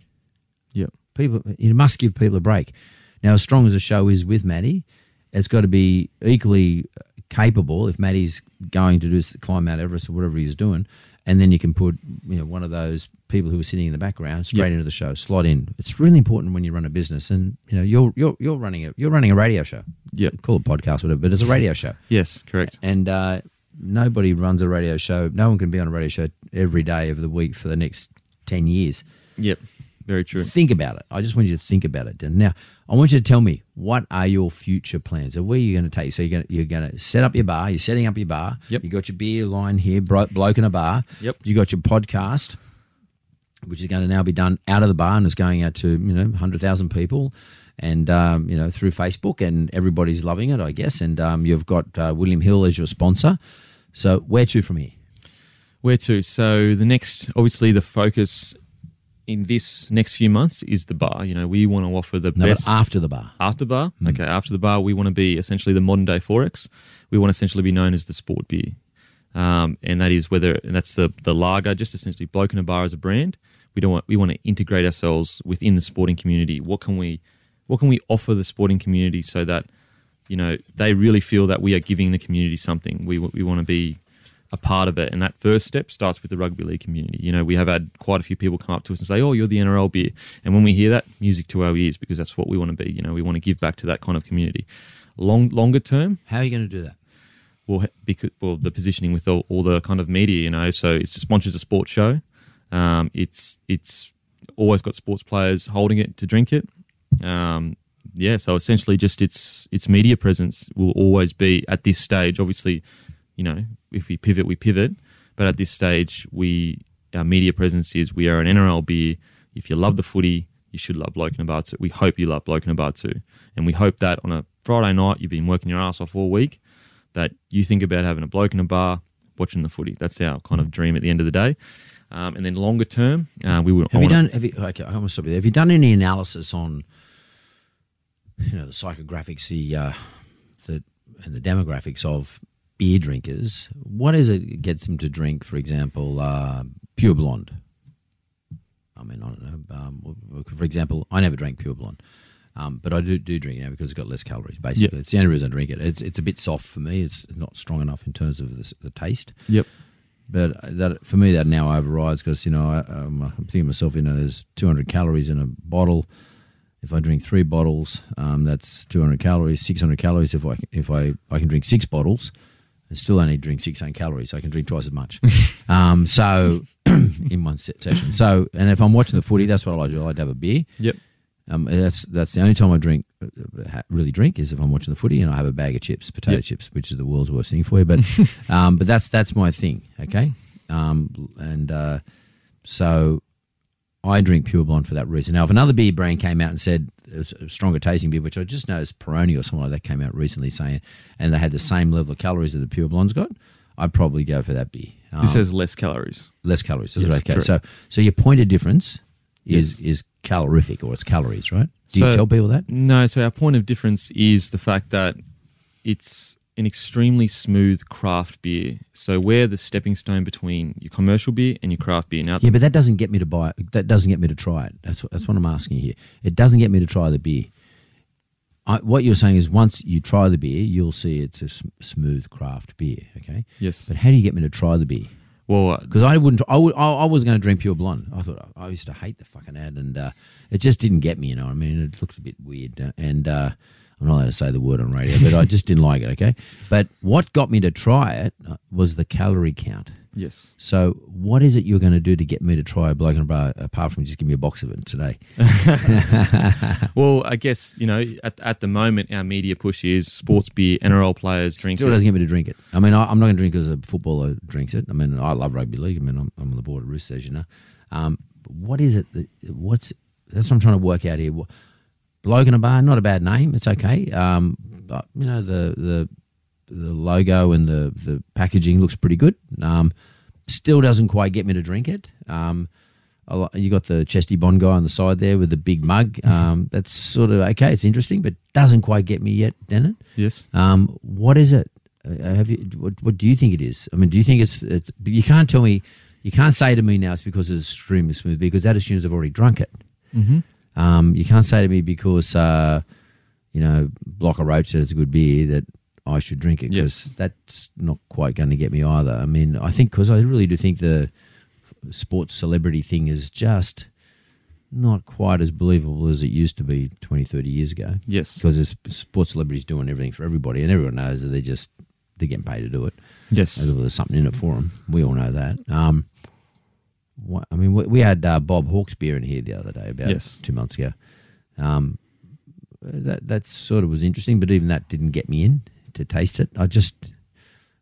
Yep. People, you must give people a break. Now, as strong as the show is with Matty, it's got to be equally capable if Matty's going to do climb Mount Everest or whatever he's doing, and then you can put you know one of those people who are sitting in the background straight Yep. into the show, slot in. It's really important when you run a business, and you know you're you're you're running a you're running a radio show. Yep. Call it podcast, whatever, but it's a radio show, Yes, correct. and uh, nobody runs a radio show. No one can be on a radio show every day of the week for the next ten years. Yep. Very true. Think about it. I just want you to think about it. Dan. Now, I want you to tell me what are your future plans? Or where are you going to take? So you're going to, you're going to set up your bar. You're setting up your bar. Yep. You got your beer line here, bro- bloke in a bar. Yep. You got your podcast, which is going to now be done out of the bar and is going out to you know hundred thousand people, and um, you know through Facebook and everybody's loving it, I guess. And um, you've got uh, William Hill as your sponsor. So where to from here? Where to? So the next, obviously, the focus in this next few months is the bar. You know, we want to offer the No, best after the bar. after bar. Okay, after the bar, we want to be essentially the modern day XXXX. We want to essentially be known as the sport beer, um, and that is whether and that's the the lager, just essentially bloke in a bar as a brand. We don't want we want to integrate ourselves within the sporting community. What can we what can we offer the sporting community so that you know they really feel that we are giving the community something. We we want to be a part of it, and that first step starts with the rugby league community. You know, we have had quite a few people come up to us and say, "Oh, you're the NRL beer," and when we hear that, music to our ears because that's what we want to be. You know, we want to give back to that kind of community. Long longer term, How are you going to do that? well, because well, the positioning with all, all the kind of media, you know, so it's sponsors a sports show. Um, it's it's always got sports players holding it to drink it. Um, yeah, so essentially, just its its media presence will always be at this stage. Obviously, you know, if we pivot, we pivot. But at this stage, we our media presence is we are an NRL beer. If you love the footy, you should love Bloke in a Bar too. We hope you love Bloke in a Bar too, and we hope that on a Friday night you've been working your ass off all week, that you think about having a bloke in a bar, watching the footy. That's our kind of dream at the end of the day. Um, and then longer term, uh, we would. Have you done? Have you? Okay, I almost stop you there. Have you done any analysis on, you know, the psychographics, the, uh, the and the demographics of beer drinkers? What is it gets them to drink, for example, uh, pure blonde? I mean, I don't know. Um, for example, I never drank pure blonde. Um, but I do do drink it now because it's got less calories. Basically, it's the only reason I drink it. It's it's a bit soft for me. It's not strong enough in terms of the, the taste. Yep. But that for me, that now overrides because you know I, um, I'm thinking to myself, you know, there's 200 calories in a bottle. If I drink three bottles, um, that's 200 calories. 600 calories. If I if I I can drink six bottles, and still only drink 600 calories, so I can drink twice as much. um, so in one se- session. So and if I'm watching the footy, that's what I like to do. I like to have a beer. Yep. Um, that's that's the only time I drink, uh, really drink, is if I'm watching the footy and I have a bag of chips, potato Yep. chips, which is the world's worst thing for you. But um, but that's that's my thing, okay. Um, and uh, so I drink pure blonde for that reason. Now, if another beer brand came out and said a stronger tasting beer, which I just noticed Peroni or something like that came out recently saying, and they had the same level of calories that the pure blonde's got, I'd probably go for that beer. This Um, has less calories. less calories. Yes. Okay. correct. So so your point of difference is Yes. is calorific or it's calories, right? Do you tell people that? No, so our point of difference is the fact that it's an extremely smooth craft beer. So we're the stepping stone between your commercial beer and your craft beer. Now, Yeah, but that doesn't get me to buy it. That doesn't get me to try it. That's what, that's what I'm asking you here. It doesn't get me to try the beer. I, what you're saying is once you try the beer, you'll see it's a sm- smooth craft beer. Okay. yes. But how do you get me to try the beer? Well, uh, Because I wouldn't. I would. I, I was going to drink pure blonde. I thought I used to hate the fucking ad, and uh, it just didn't get me. You know, I mean, it looks a bit weird, uh, and uh, I'm not allowed to say the word on radio, but I just didn't like it. Okay, but what got me to try it uh, was the calorie count. Yes. So, what is it you're going to do to get me to try a bloke and a bar apart from just give me a box of it today? Well, I guess you know at, at the moment our media push is sports beer, NRL players drink. Still it. doesn't get me to drink it. I mean, I, I'm not going to drink as a footballer drinks it. I mean, I love rugby league. I mean, I'm, I'm on the board of Roosters, as you know. Um, what is it? That, what's that's what I'm trying to work out here. What- Bloke in a bar, not a bad name. It's okay. Um, but you know the the the logo and the the packaging looks pretty good. Um, still doesn't quite get me to drink it. Um, you got the chesty bond guy on the side there with the big mug. Um, that's sort of okay. It's interesting, but doesn't quite get me yet, Denan. Yes. Um, what is it? Uh, have you? What, what do you think it is? I mean, do you think it's? It's. You can't tell me. You can't say to me now it's because it's extremely smooth because that assumes I've already drunk it. Mm-hmm. Um, you can't say to me because uh, you know Blocker Roach said it's a good beer that I should drink it because Yes. that's not quite going to get me either. I mean, I think because I really do think the sports celebrity thing is just not quite as believable as it used to be 20, 30 years ago Yes. because sports celebrities doing everything for everybody, and everyone knows that they're just they're getting paid to do it. Yes. There's something in it for them. We all know that. Um, I mean, we, we had uh, Bob Hawke's beer in here the other day, about Yes. two months ago. Um, that that sort of was interesting, but even that didn't get me in to taste it. I just,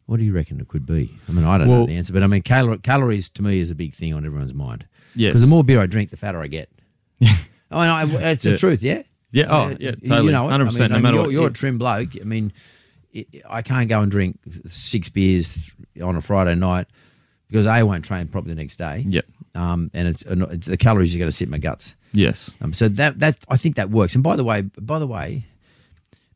what do you reckon it could be? I mean, I don't know the answer, but I mean, calor- calories to me is a big thing on everyone's mind. Yes. Because the more beer I drink, the fatter I get. I mean, I, it's the truth, yeah. Yeah. Oh, yeah. you Totally. know it. Hundred I percent. mean, No I mean, matter you're, what. you're yeah. a trim bloke. I mean, I can't go and drink six beers on a Friday night because A, I won't train properly the next day. Yep. Um, and it's, it's the calories are going to sit in my guts. Yes. Um, so that that I think that works. And by the way, by the way,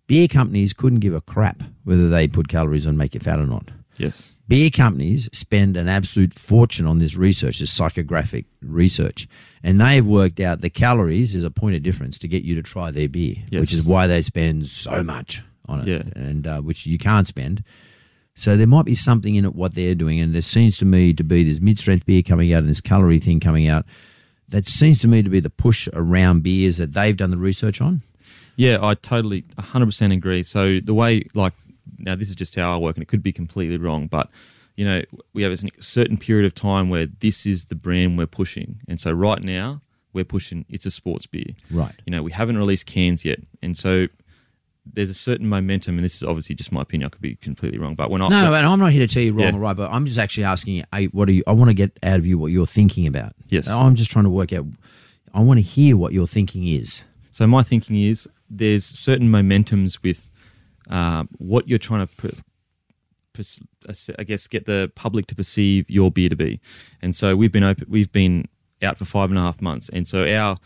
beer companies couldn't give a crap whether they put calories on make you fat or not. Yes. Beer companies spend an absolute fortune on this research, this psychographic research, and they have worked out the calories is a point of difference to get you to try their beer, Yes. which is why they spend so much on it, Yeah. and uh, which you can't spend. So there might be something in it what they're doing, and there seems to me to be this mid-strength beer coming out and this calorie thing coming out. That seems to me to be the push around beers that they've done the research on. Yeah, I totally 100% agree. So the way, like, now this is just how I work, and it could be completely wrong, but you know, we have a certain period of time where this is the brand we're pushing, and so right now we're pushing it's a sports beer. Right. You know, we haven't released cans yet, and so there's a certain momentum, and this is obviously just my opinion. I could be completely wrong, but when I No, and I'm not here to tell you wrong Yeah. or right, but I'm just actually asking you, hey, what are you? I want to get out of you what you're thinking about. Yes. I'm just trying to work out. I want to hear what your thinking is. So my thinking is there's certain momentums with uh, what you're trying to put. I guess get the public to perceive your beer to be, and so we've been open. We've been out for five and a half months, and so our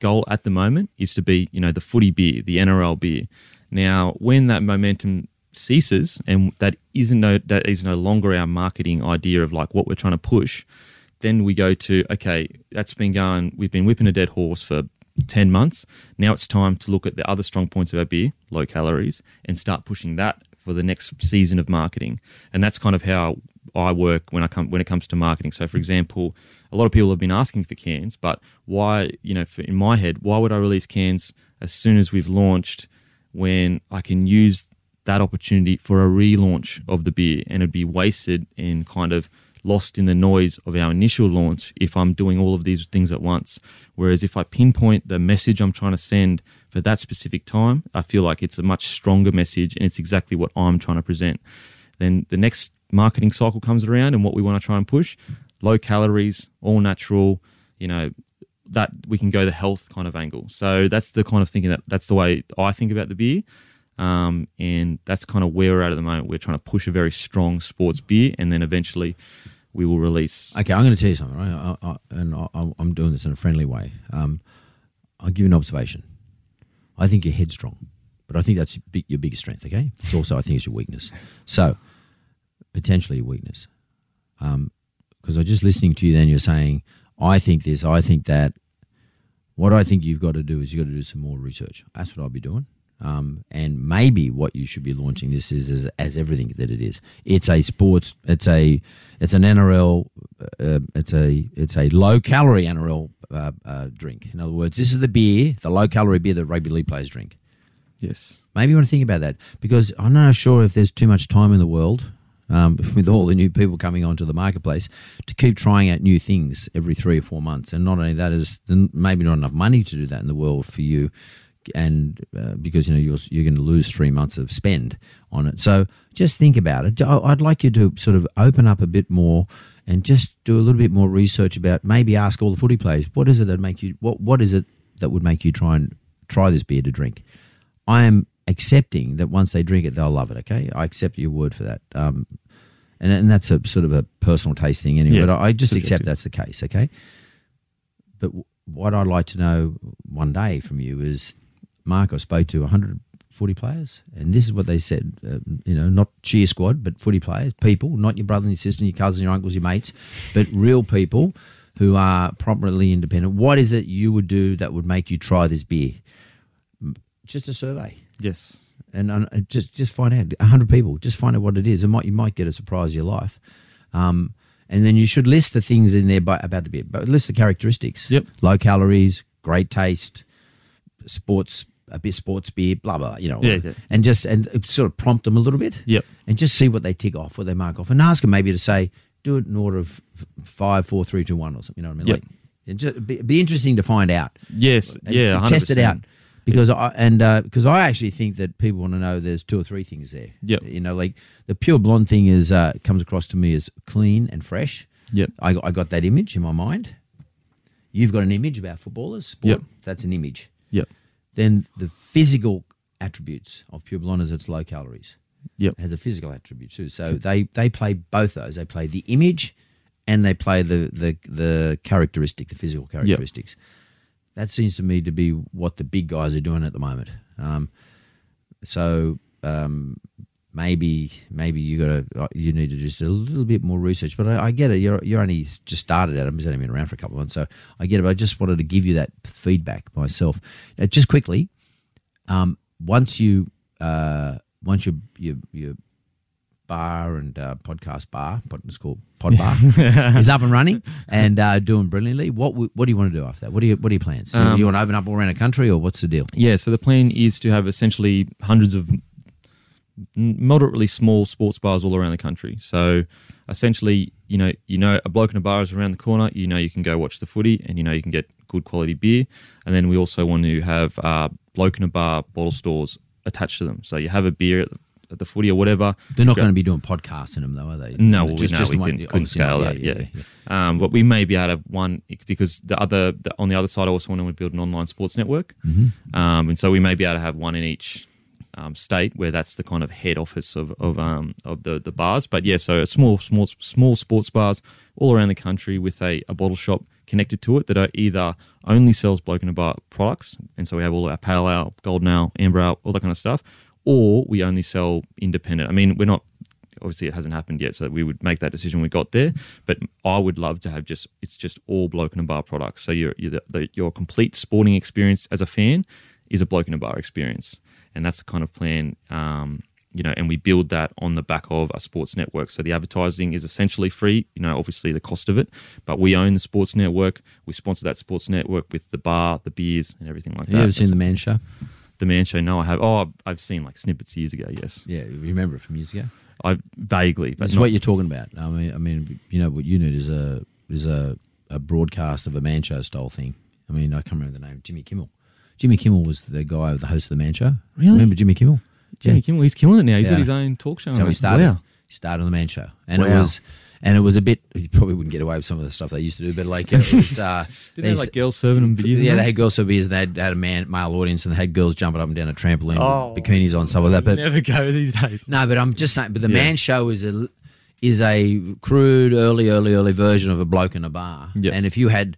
goal at the moment is to be, you know, the footy beer, the NRL beer. Now, when that momentum ceases, and that isn't no that is no longer our marketing idea of like what we're trying to push, then we go to okay, that's been going. We've been whipping a dead horse for 10 months. Now it's time to look at the other strong points of our beer, low calories, and start pushing that for the next season of marketing. And that's kind of how I work when I come when it comes to marketing. So for example, a lot of people have been asking for cans, but why, you know, for, in my head, why would I release cans as soon as we've launched when I can use that opportunity for a relaunch of the beer and it'd be wasted and kind of lost in the noise of our initial launch if I'm doing all of these things at once. Whereas if I pinpoint the message I'm trying to send for that specific time, I feel like it's a much stronger message and it's exactly what I'm trying to present. Then the next marketing cycle comes around and what we want to try and push low calories, all natural, you know, that we can go the health kind of angle. So that's the kind of thinking that that's the way I think about the beer. Um, and that's kind of where we're at at the moment. We're trying to push a very strong sports beer, and then eventually we will release. Okay, I'm going to tell you something, right? I, I, and I, I'm doing this in a friendly way. Um, I'll give you an observation. I think you're headstrong, but I think that's your biggest strength. Okay, it's also I think it's your weakness. So potentially your weakness, because I'm just listening to you. Then you're saying, I think this, I think that. What I think you've got to do is you've got to do some more research. That's what I'll be doing. Um, and maybe what you should be launching this is as, as everything that it is. It's a sports. It's a it's an NRL. Uh, it's a it's a low calorie NRL uh, uh, drink. In other words, this is the beer, the low calorie beer that rugby league players drink. Yes. Maybe you want to think about that because I'm not sure if there's too much time in the world um, with all the new people coming onto the marketplace, to keep trying out new things every three or four months. And not only that is maybe not enough money to do that in the world for you, and uh, because you know you're you're going to lose three months of spend on it. So just think about it. I'd like you to sort of open up a bit more and just do a little bit more research about maybe ask all the footy players what is it that make you what what is it that would make you try and try this beer to drink. I am accepting that once they drink it, they'll love it. Okay, I accept your word for that. Um, and, and that's a sort of a personal taste thing anyway. Yeah, but I, I just subjective. accept that's the case. Okay. But w- what I'd like to know one day from you is, Mark, I spoke to 140 players, and this is what they said. Uh, you know, not cheer squad, but footy players, people, not your brother and your sister, and your cousins, your uncles, your mates, but real people who are properly independent. What is it you would do that would make you try this beer? Just a survey. Yes. And uh, just just find out hundred people. Just find out what it is. It might you might get a surprise of your life. Um, and then you should list the things in there by, about the beer, but list the characteristics. Yep. Low calories, great taste, sports a bit sports beer, blah blah. You know. Yeah, yeah. And just and sort of prompt them a little bit. Yep. And just see what they tick off, what they mark off, and ask them maybe to say, do it in order of five, four, three, two, one, or something. You know what I mean? Yep. Like, just be, be interesting to find out. Yes. yeah. 100%. Test it out because I and because uh, I actually think that people want to know there's two or three things there. Yeah, You know, like the pure blonde thing is uh, comes across to me as clean and fresh. Yep. I, I got that image in my mind. You've got an image about footballers. Sport, yep. That's an image. Yep. Then the physical attributes of pure blonde is it's low calories. Yep. It has a physical attribute too. So they they play both those. They play the image and they play the the the characteristic, the physical characteristics. Yep that seems to me to be what the big guys are doing at the moment. Um, so um, maybe maybe you got to uh, you need to just a little bit more research. But I, I, get it. You're you're only just started at it. I've only been around for a couple of months, so I get it. But I just wanted to give you that feedback myself. Now, just quickly, um, once you uh, once you you you bar and uh, podcast bar, what it's called Pod Bar, is up and running and uh, doing brilliantly. What what do you want to do after that? What are you what are your plans? Um, you want to open up all around the country, or what's the deal? Yeah, so the plan is to have essentially hundreds of moderately small sports bars all around the country. So essentially, you know, you know, a bloke in a bar is around the corner. You know, you can go watch the footy, and you know, you can get good quality beer. And then we also want to have uh, bloke in a bar bottle stores attached to them. So you have a beer at the at the footy or whatever. They're not going to be doing podcasts in them, though, are they? No, well, just, we, no, just we can, couldn't scale that. Yeah, yeah, yeah. Um, but we may be able to have one because the other the, on the other side, I also want to build an online sports network, mm-hmm. um, and so we may be able to have one in each. Um, state where that's the kind of head office of of, um, of the, the bars, but yeah, so small small small sports bars all around the country with a, a bottle shop connected to it that are either only sells bloke and bar products, and so we have all our pale ale, golden ale, amber ale, all that kind of stuff, or we only sell independent. I mean, we're not obviously it hasn't happened yet, so we would make that decision when we got there. But I would love to have just it's just all bloke and a bar products. So your your, the, your complete sporting experience as a fan is a bloke and a bar experience, and that's the kind of plan. Um, you know, and we build that on the back of a sports network. So the advertising is essentially free. You know, obviously the cost of it, but we own the sports network. We sponsor that sports network with the bar, the beers, and everything like that. You ever seen the Man Show? The Man Show. No, I have. Oh, I've seen like snippets years ago. Yes. Yeah, you remember it from years ago. I vaguely, but that's not, what you're talking about. I mean, I mean, you know, what you need is a is a, a broadcast of a Man Show style thing. I mean, I can't remember the name. Jimmy Kimmel. Jimmy Kimmel was the guy, the host of the Man Show. Really? Remember Jimmy Kimmel? Jimmy. Kimmel. He's killing it now. He's yeah. got his own talk show. So he started. Wow. He started on the Man Show, and wow. it was and it was a bit. You probably wouldn't get away with some of the stuff they used to do, but like it was. Uh, Didn't they like girls serving them beers? Yeah, they had girls serving beers. And they had, had a man male audience, and they had girls jumping up and down a trampoline, oh, bikinis on, stuff like that. But never go these days. No, but I'm just saying. But the yeah. man show is a is a crude, early, early, early version of a bloke in a bar. Yep. And if you had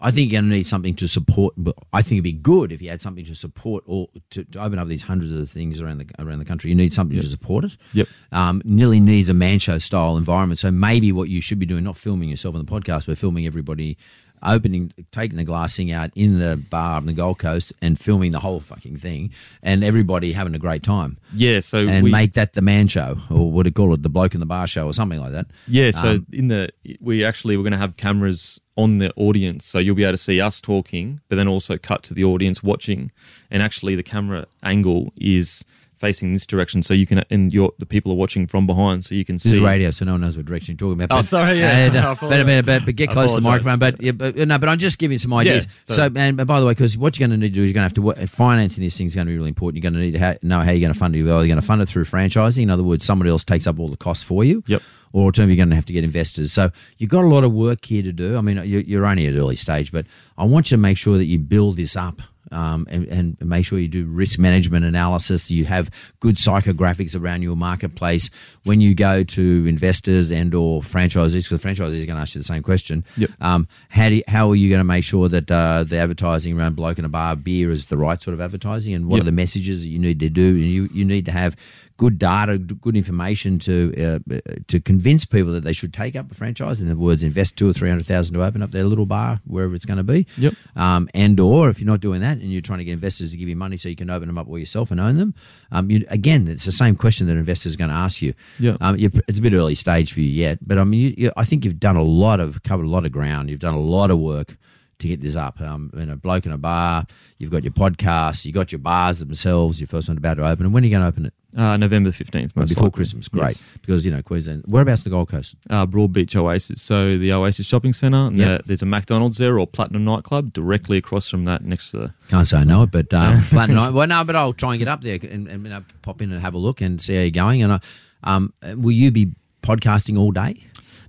I think you're going to need something to support. But I think it'd be good if you had something to support or to, to open up these hundreds of things around the around the country. You need something yep. to support it. Yep. Um, nearly needs a man show style environment. So maybe what you should be doing, not filming yourself on the podcast, but filming everybody opening, taking the glass thing out in the bar on the Gold Coast and filming the whole fucking thing, and everybody having a great time. Yeah, so and we, make that the man show, or what do you call it, the bloke in the bar show, or something like that. Yeah, so um, in the we actually we're going to have cameras on the audience, so you'll be able to see us talking, but then also cut to the audience watching, and actually the camera angle is facing this direction, so you can and your the people are watching from behind, so you can see. This is radio, so no one knows what direction you're talking about. Oh, sorry, yeah. uh, I but, but, but, but get close to the microphone. But, yeah, but no, but I'm just giving some ideas. Yeah, so, and, by the way, because what you're going to need to do is you're going to have to financing this thing is going to be really important. You're going to need to ha- know how you're going to fund it. Well, you're going to fund it through franchising. In other words, somebody else takes up all the costs for you. Yep. Or alternatively, you're going to have to get investors. So you've got a lot of work here to do. I mean, you're, you're only at early stage, but I want you to make sure that you build this up um, and, and make sure you do risk management analysis. You have good psychographics around your marketplace when you go to investors and or franchisees, because franchisees are going to ask you the same question. Yep. Um, how do you, how are you going to make sure that uh, the advertising around bloke in a bar beer is the right sort of advertising, and what Yep. are the messages that you need to do? And You you need to have good data, good information to uh, to convince people that they should take up a franchise. In other words, invest two or three hundred thousand to open up their little bar wherever it's going to be. Yep. Um, and or if you're not doing that and you're trying to get investors to give you money so you can open them up all yourself and own them, um, you, again, it's the same question that investors are going to ask you. Yeah. Um, it's a bit early stage for you yet, but I mean, you, you, I think you've done a lot of covered a lot of ground. You've done a lot of work to get this up. Um, in a bloke in a bar, you've got your podcast, you got your bars themselves. Your first one about to open, and when are you going to open it? Uh, November fifteenth, most Before likely. Christmas, great, Yes. because you know Queensland. Whereabouts in the Gold Coast? Uh, Broadbeach Oasis. So the Oasis Shopping Centre. Yep. there- There's a McDonald's there or Platinum Nightclub directly across from that, next to the. Can't say I know it, but um, Platinum. well, no, but I'll try and get up there and, and pop in and have a look and see how you're going. And um, will you be podcasting all day?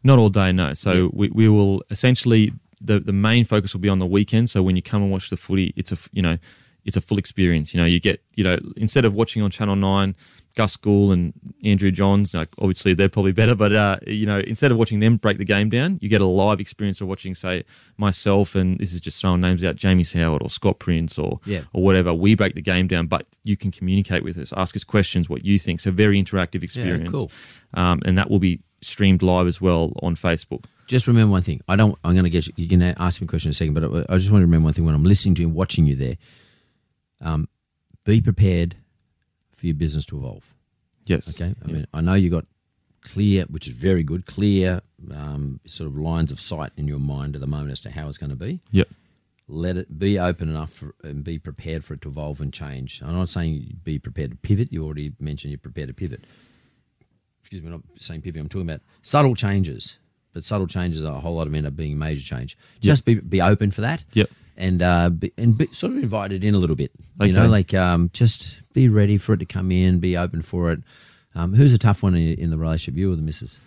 Not all day, no. So we, we will essentially the the main focus will be on the weekend. So when you come and watch the footy, it's a you know it's a full experience. You know, you get you know instead of watching on Channel Nine, Gus Gould and Andrew Johns. Like obviously they're probably better, but uh, you know instead of watching them break the game down, you get a live experience of watching say myself and this is just throwing names out, Jamie Soward or Scott Prince or Yeah. or whatever. We break the game down, but you can communicate with us, ask us questions, what you think. So very interactive experience. Yeah, cool. Um, and that will be streamed live as well on Facebook. Just remember one thing. I don't. I'm going to get you. You can ask me a question in a second, but I, I just want to remember one thing when I'm listening to you and watching you there. Um, be prepared for your business to evolve. Yes. Okay. I Yeah. mean, I know you got clear, which is very good, clear um, sort of lines of sight in your mind at the moment as to how it's going to be. Yep. Let it be open enough for, and be prepared for it to evolve and change. I'm not saying be prepared to pivot. You already mentioned you're prepared to pivot. Excuse me, I'm not saying pivot. I'm talking about subtle changes, but subtle changes are a whole lot of end up being major change. Just be be open for that. Yep. And uh, be, and be, sort of invite it in a little bit. You know, like um, just be ready for it to come in. Be open for it. Um, who's a tough one in, in the relationship? You or the missus?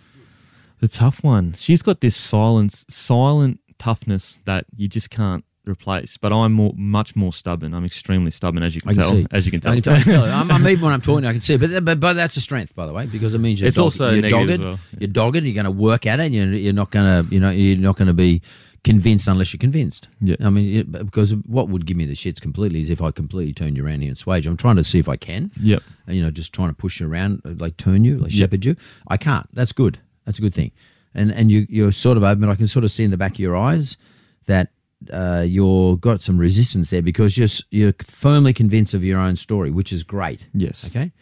The tough one. She's got this silence, silent toughness that you just can't replace. But I'm more, much more stubborn. I'm extremely stubborn, as you can, can tell. see. As you can tell. I can, I can tell. I'm, I'm even when I'm talking, I can see. But, but but that's a strength, by the way, because it means you're It's dogged, also you're dogged. well. You're dogged. You're going to work at it. You're, you're not going to you know you're not going to be convinced unless you're convinced. Yeah. I mean, it, because what would give me the shits completely is if I completely turned you around here and swayed you. I'm trying to see if I can. Yep. And, you know, just trying to push you around, uh, like turn you, like Yep. shepherd you. I can't. That's good. That's a good thing. And and you you're sort of open. I can sort of see in the back of your eyes that uh, you're got some resistance there because you're you're firmly convinced of your own story, which is great. Yes. Okay.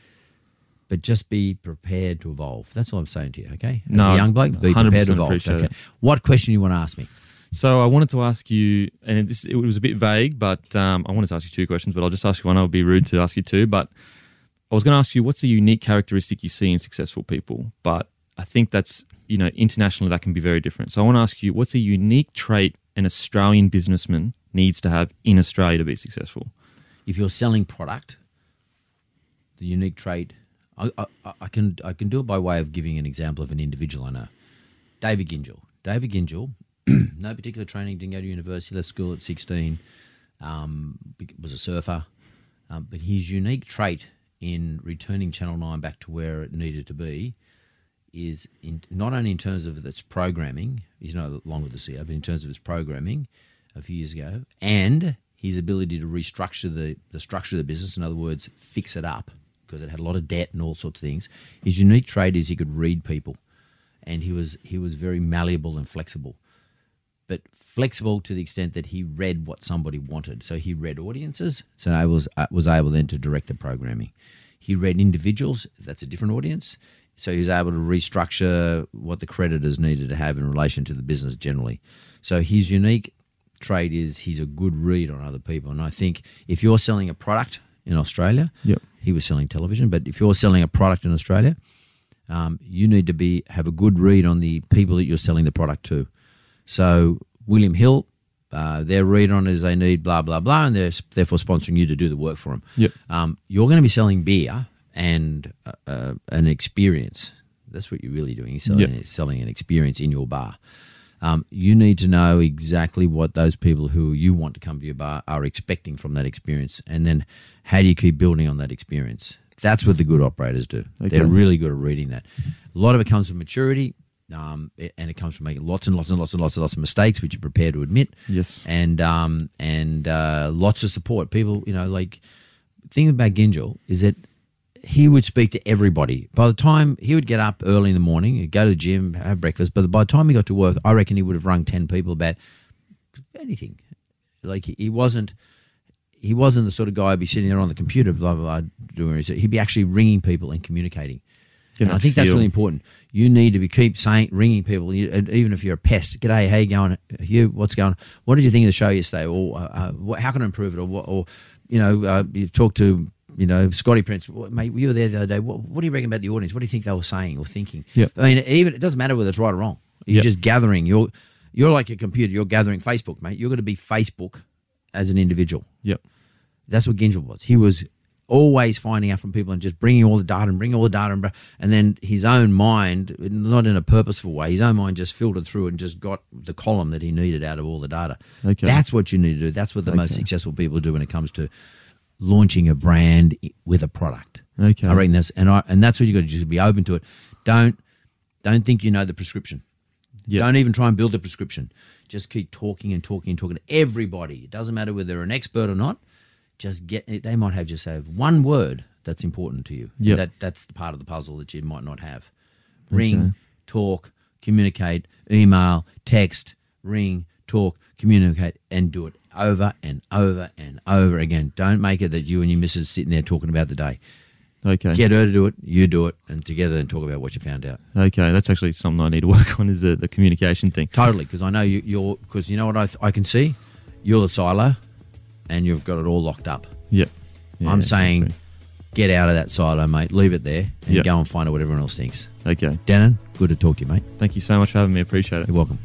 But just be prepared to evolve. That's all I'm saying to you. Okay. As No, a young bloke, be prepared to evolve. Okay. it. What question do you want to ask me? So I wanted to ask you, and this it was a bit vague, but um, I wanted to ask you two questions, but I'll just ask you one. I would be rude to ask you two, but I was going to ask you what's a unique characteristic you see in successful people, but I think that's you know internationally that can be very different. So I want to ask you what's a unique trait an Australian businessman needs to have in Australia to be successful. if you're selling product, the unique trait, I, I, I can I can do it by way of giving an example of an individual I know. David Gyngell. David Gyngell, no particular training, didn't go to university, left school at 16, um, was a surfer. Um, but his unique trait in returning Channel 9 back to where it needed to be is in, not only in terms of its programming, he's no longer the CEO, but in terms of its programming a few years ago, and his ability to restructure the, the structure of the business, in other words, fix it up, because it had a lot of debt and all sorts of things. His unique trait is he could read people, and he was he was very malleable and flexible, but flexible to the extent that he read what somebody wanted. So he read audiences, so I was uh, was able then to direct the programming. He read individuals, that's a different audience. So he was able to restructure what the creditors needed to have in relation to the business generally. So his unique trait is he's a good read on other people. And I think if you're selling a product in Australia, Yep. he was selling television. But if you're selling a product in Australia, um, you need to be have a good read on the people that you're selling the product to. So William Hill, uh, their read on is they need blah blah blah, and they're therefore sponsoring you to do the work for them. Yep. Um, you're going to be selling beer and uh, uh, an experience. That's what you're really doing. You're selling, Yep. selling an experience in your bar. Um, you need to know exactly what those people who you want to come to your bar are expecting from that experience, and then how do you keep building on that experience? That's what the good operators do. They're really good at reading that. A lot of it comes from maturity, um, and it comes from making lots and lots and lots and lots and lots of mistakes, which you're prepared to admit. Yes. and um, and uh, lots of support. People, you know, like thing about Gyngell is that he would speak to everybody. By the time he would get up early in the morning, he'd go to the gym, have breakfast, but by the time he got to work, I reckon he would have rung ten people about anything. Like he- wasn't. He wasn't the sort of guy who'd be sitting there on the computer, blah blah blah, doing research. He'd be actually ringing people and communicating. And I think that's really important. You need to be keep saying, ringing people, you, even if you're a pest. G'day, how you going? You, what's going? on? What did you think of the show yesterday? Or uh, uh, what, how can I improve it? Or what? Or you know, uh, you talk to you know Scotty Prince. Mate, you were there the other day. What, what do you reckon about the audience? What do you think they were saying or thinking? Yep. I mean, even it doesn't matter whether it's right or wrong. You're Yep. just gathering. You're you're like a computer. You're gathering Facebook, mate. You're going to be Facebook as an individual. Yep. That's what Gyngell was. He was always finding out from people and just bringing all the data and bringing all the data and, and then his own mind, not in a purposeful way, his own mind just filtered through and just got the column that he needed out of all the data. Okay. That's what you need to do. That's what the most successful people do when it comes to launching a brand with a product. Okay. I reckon that's and I and that's what you got to just be open to it. Don't don't think you know the prescription. Yep. Don't even try and build a prescription. Just keep talking and talking and talking to everybody. It doesn't matter whether they're an expert or not. Just get it. They might have just have one word that's important to you. Yeah. That that's the part of the puzzle that you might not have. Ring, Okay. talk, communicate, email, text, ring, talk, communicate, and do it over and over and over again. Don't make it that you and your missus sitting there talking about the day. Okay. Get her to do it, you do it, and together and talk about what you found out. Okay. That's actually something I need to work on is the, the communication thing. Totally, because I know you, you're because you know what I, th- I can see, you're the silo, and you've got it all locked up. Yep. Yeah, I'm saying get out of that silo, mate. Leave it there and yep. go and find out what everyone else thinks. Okay. Denan, good to talk to you, mate. Thank you so much for having me. Appreciate it. You're welcome.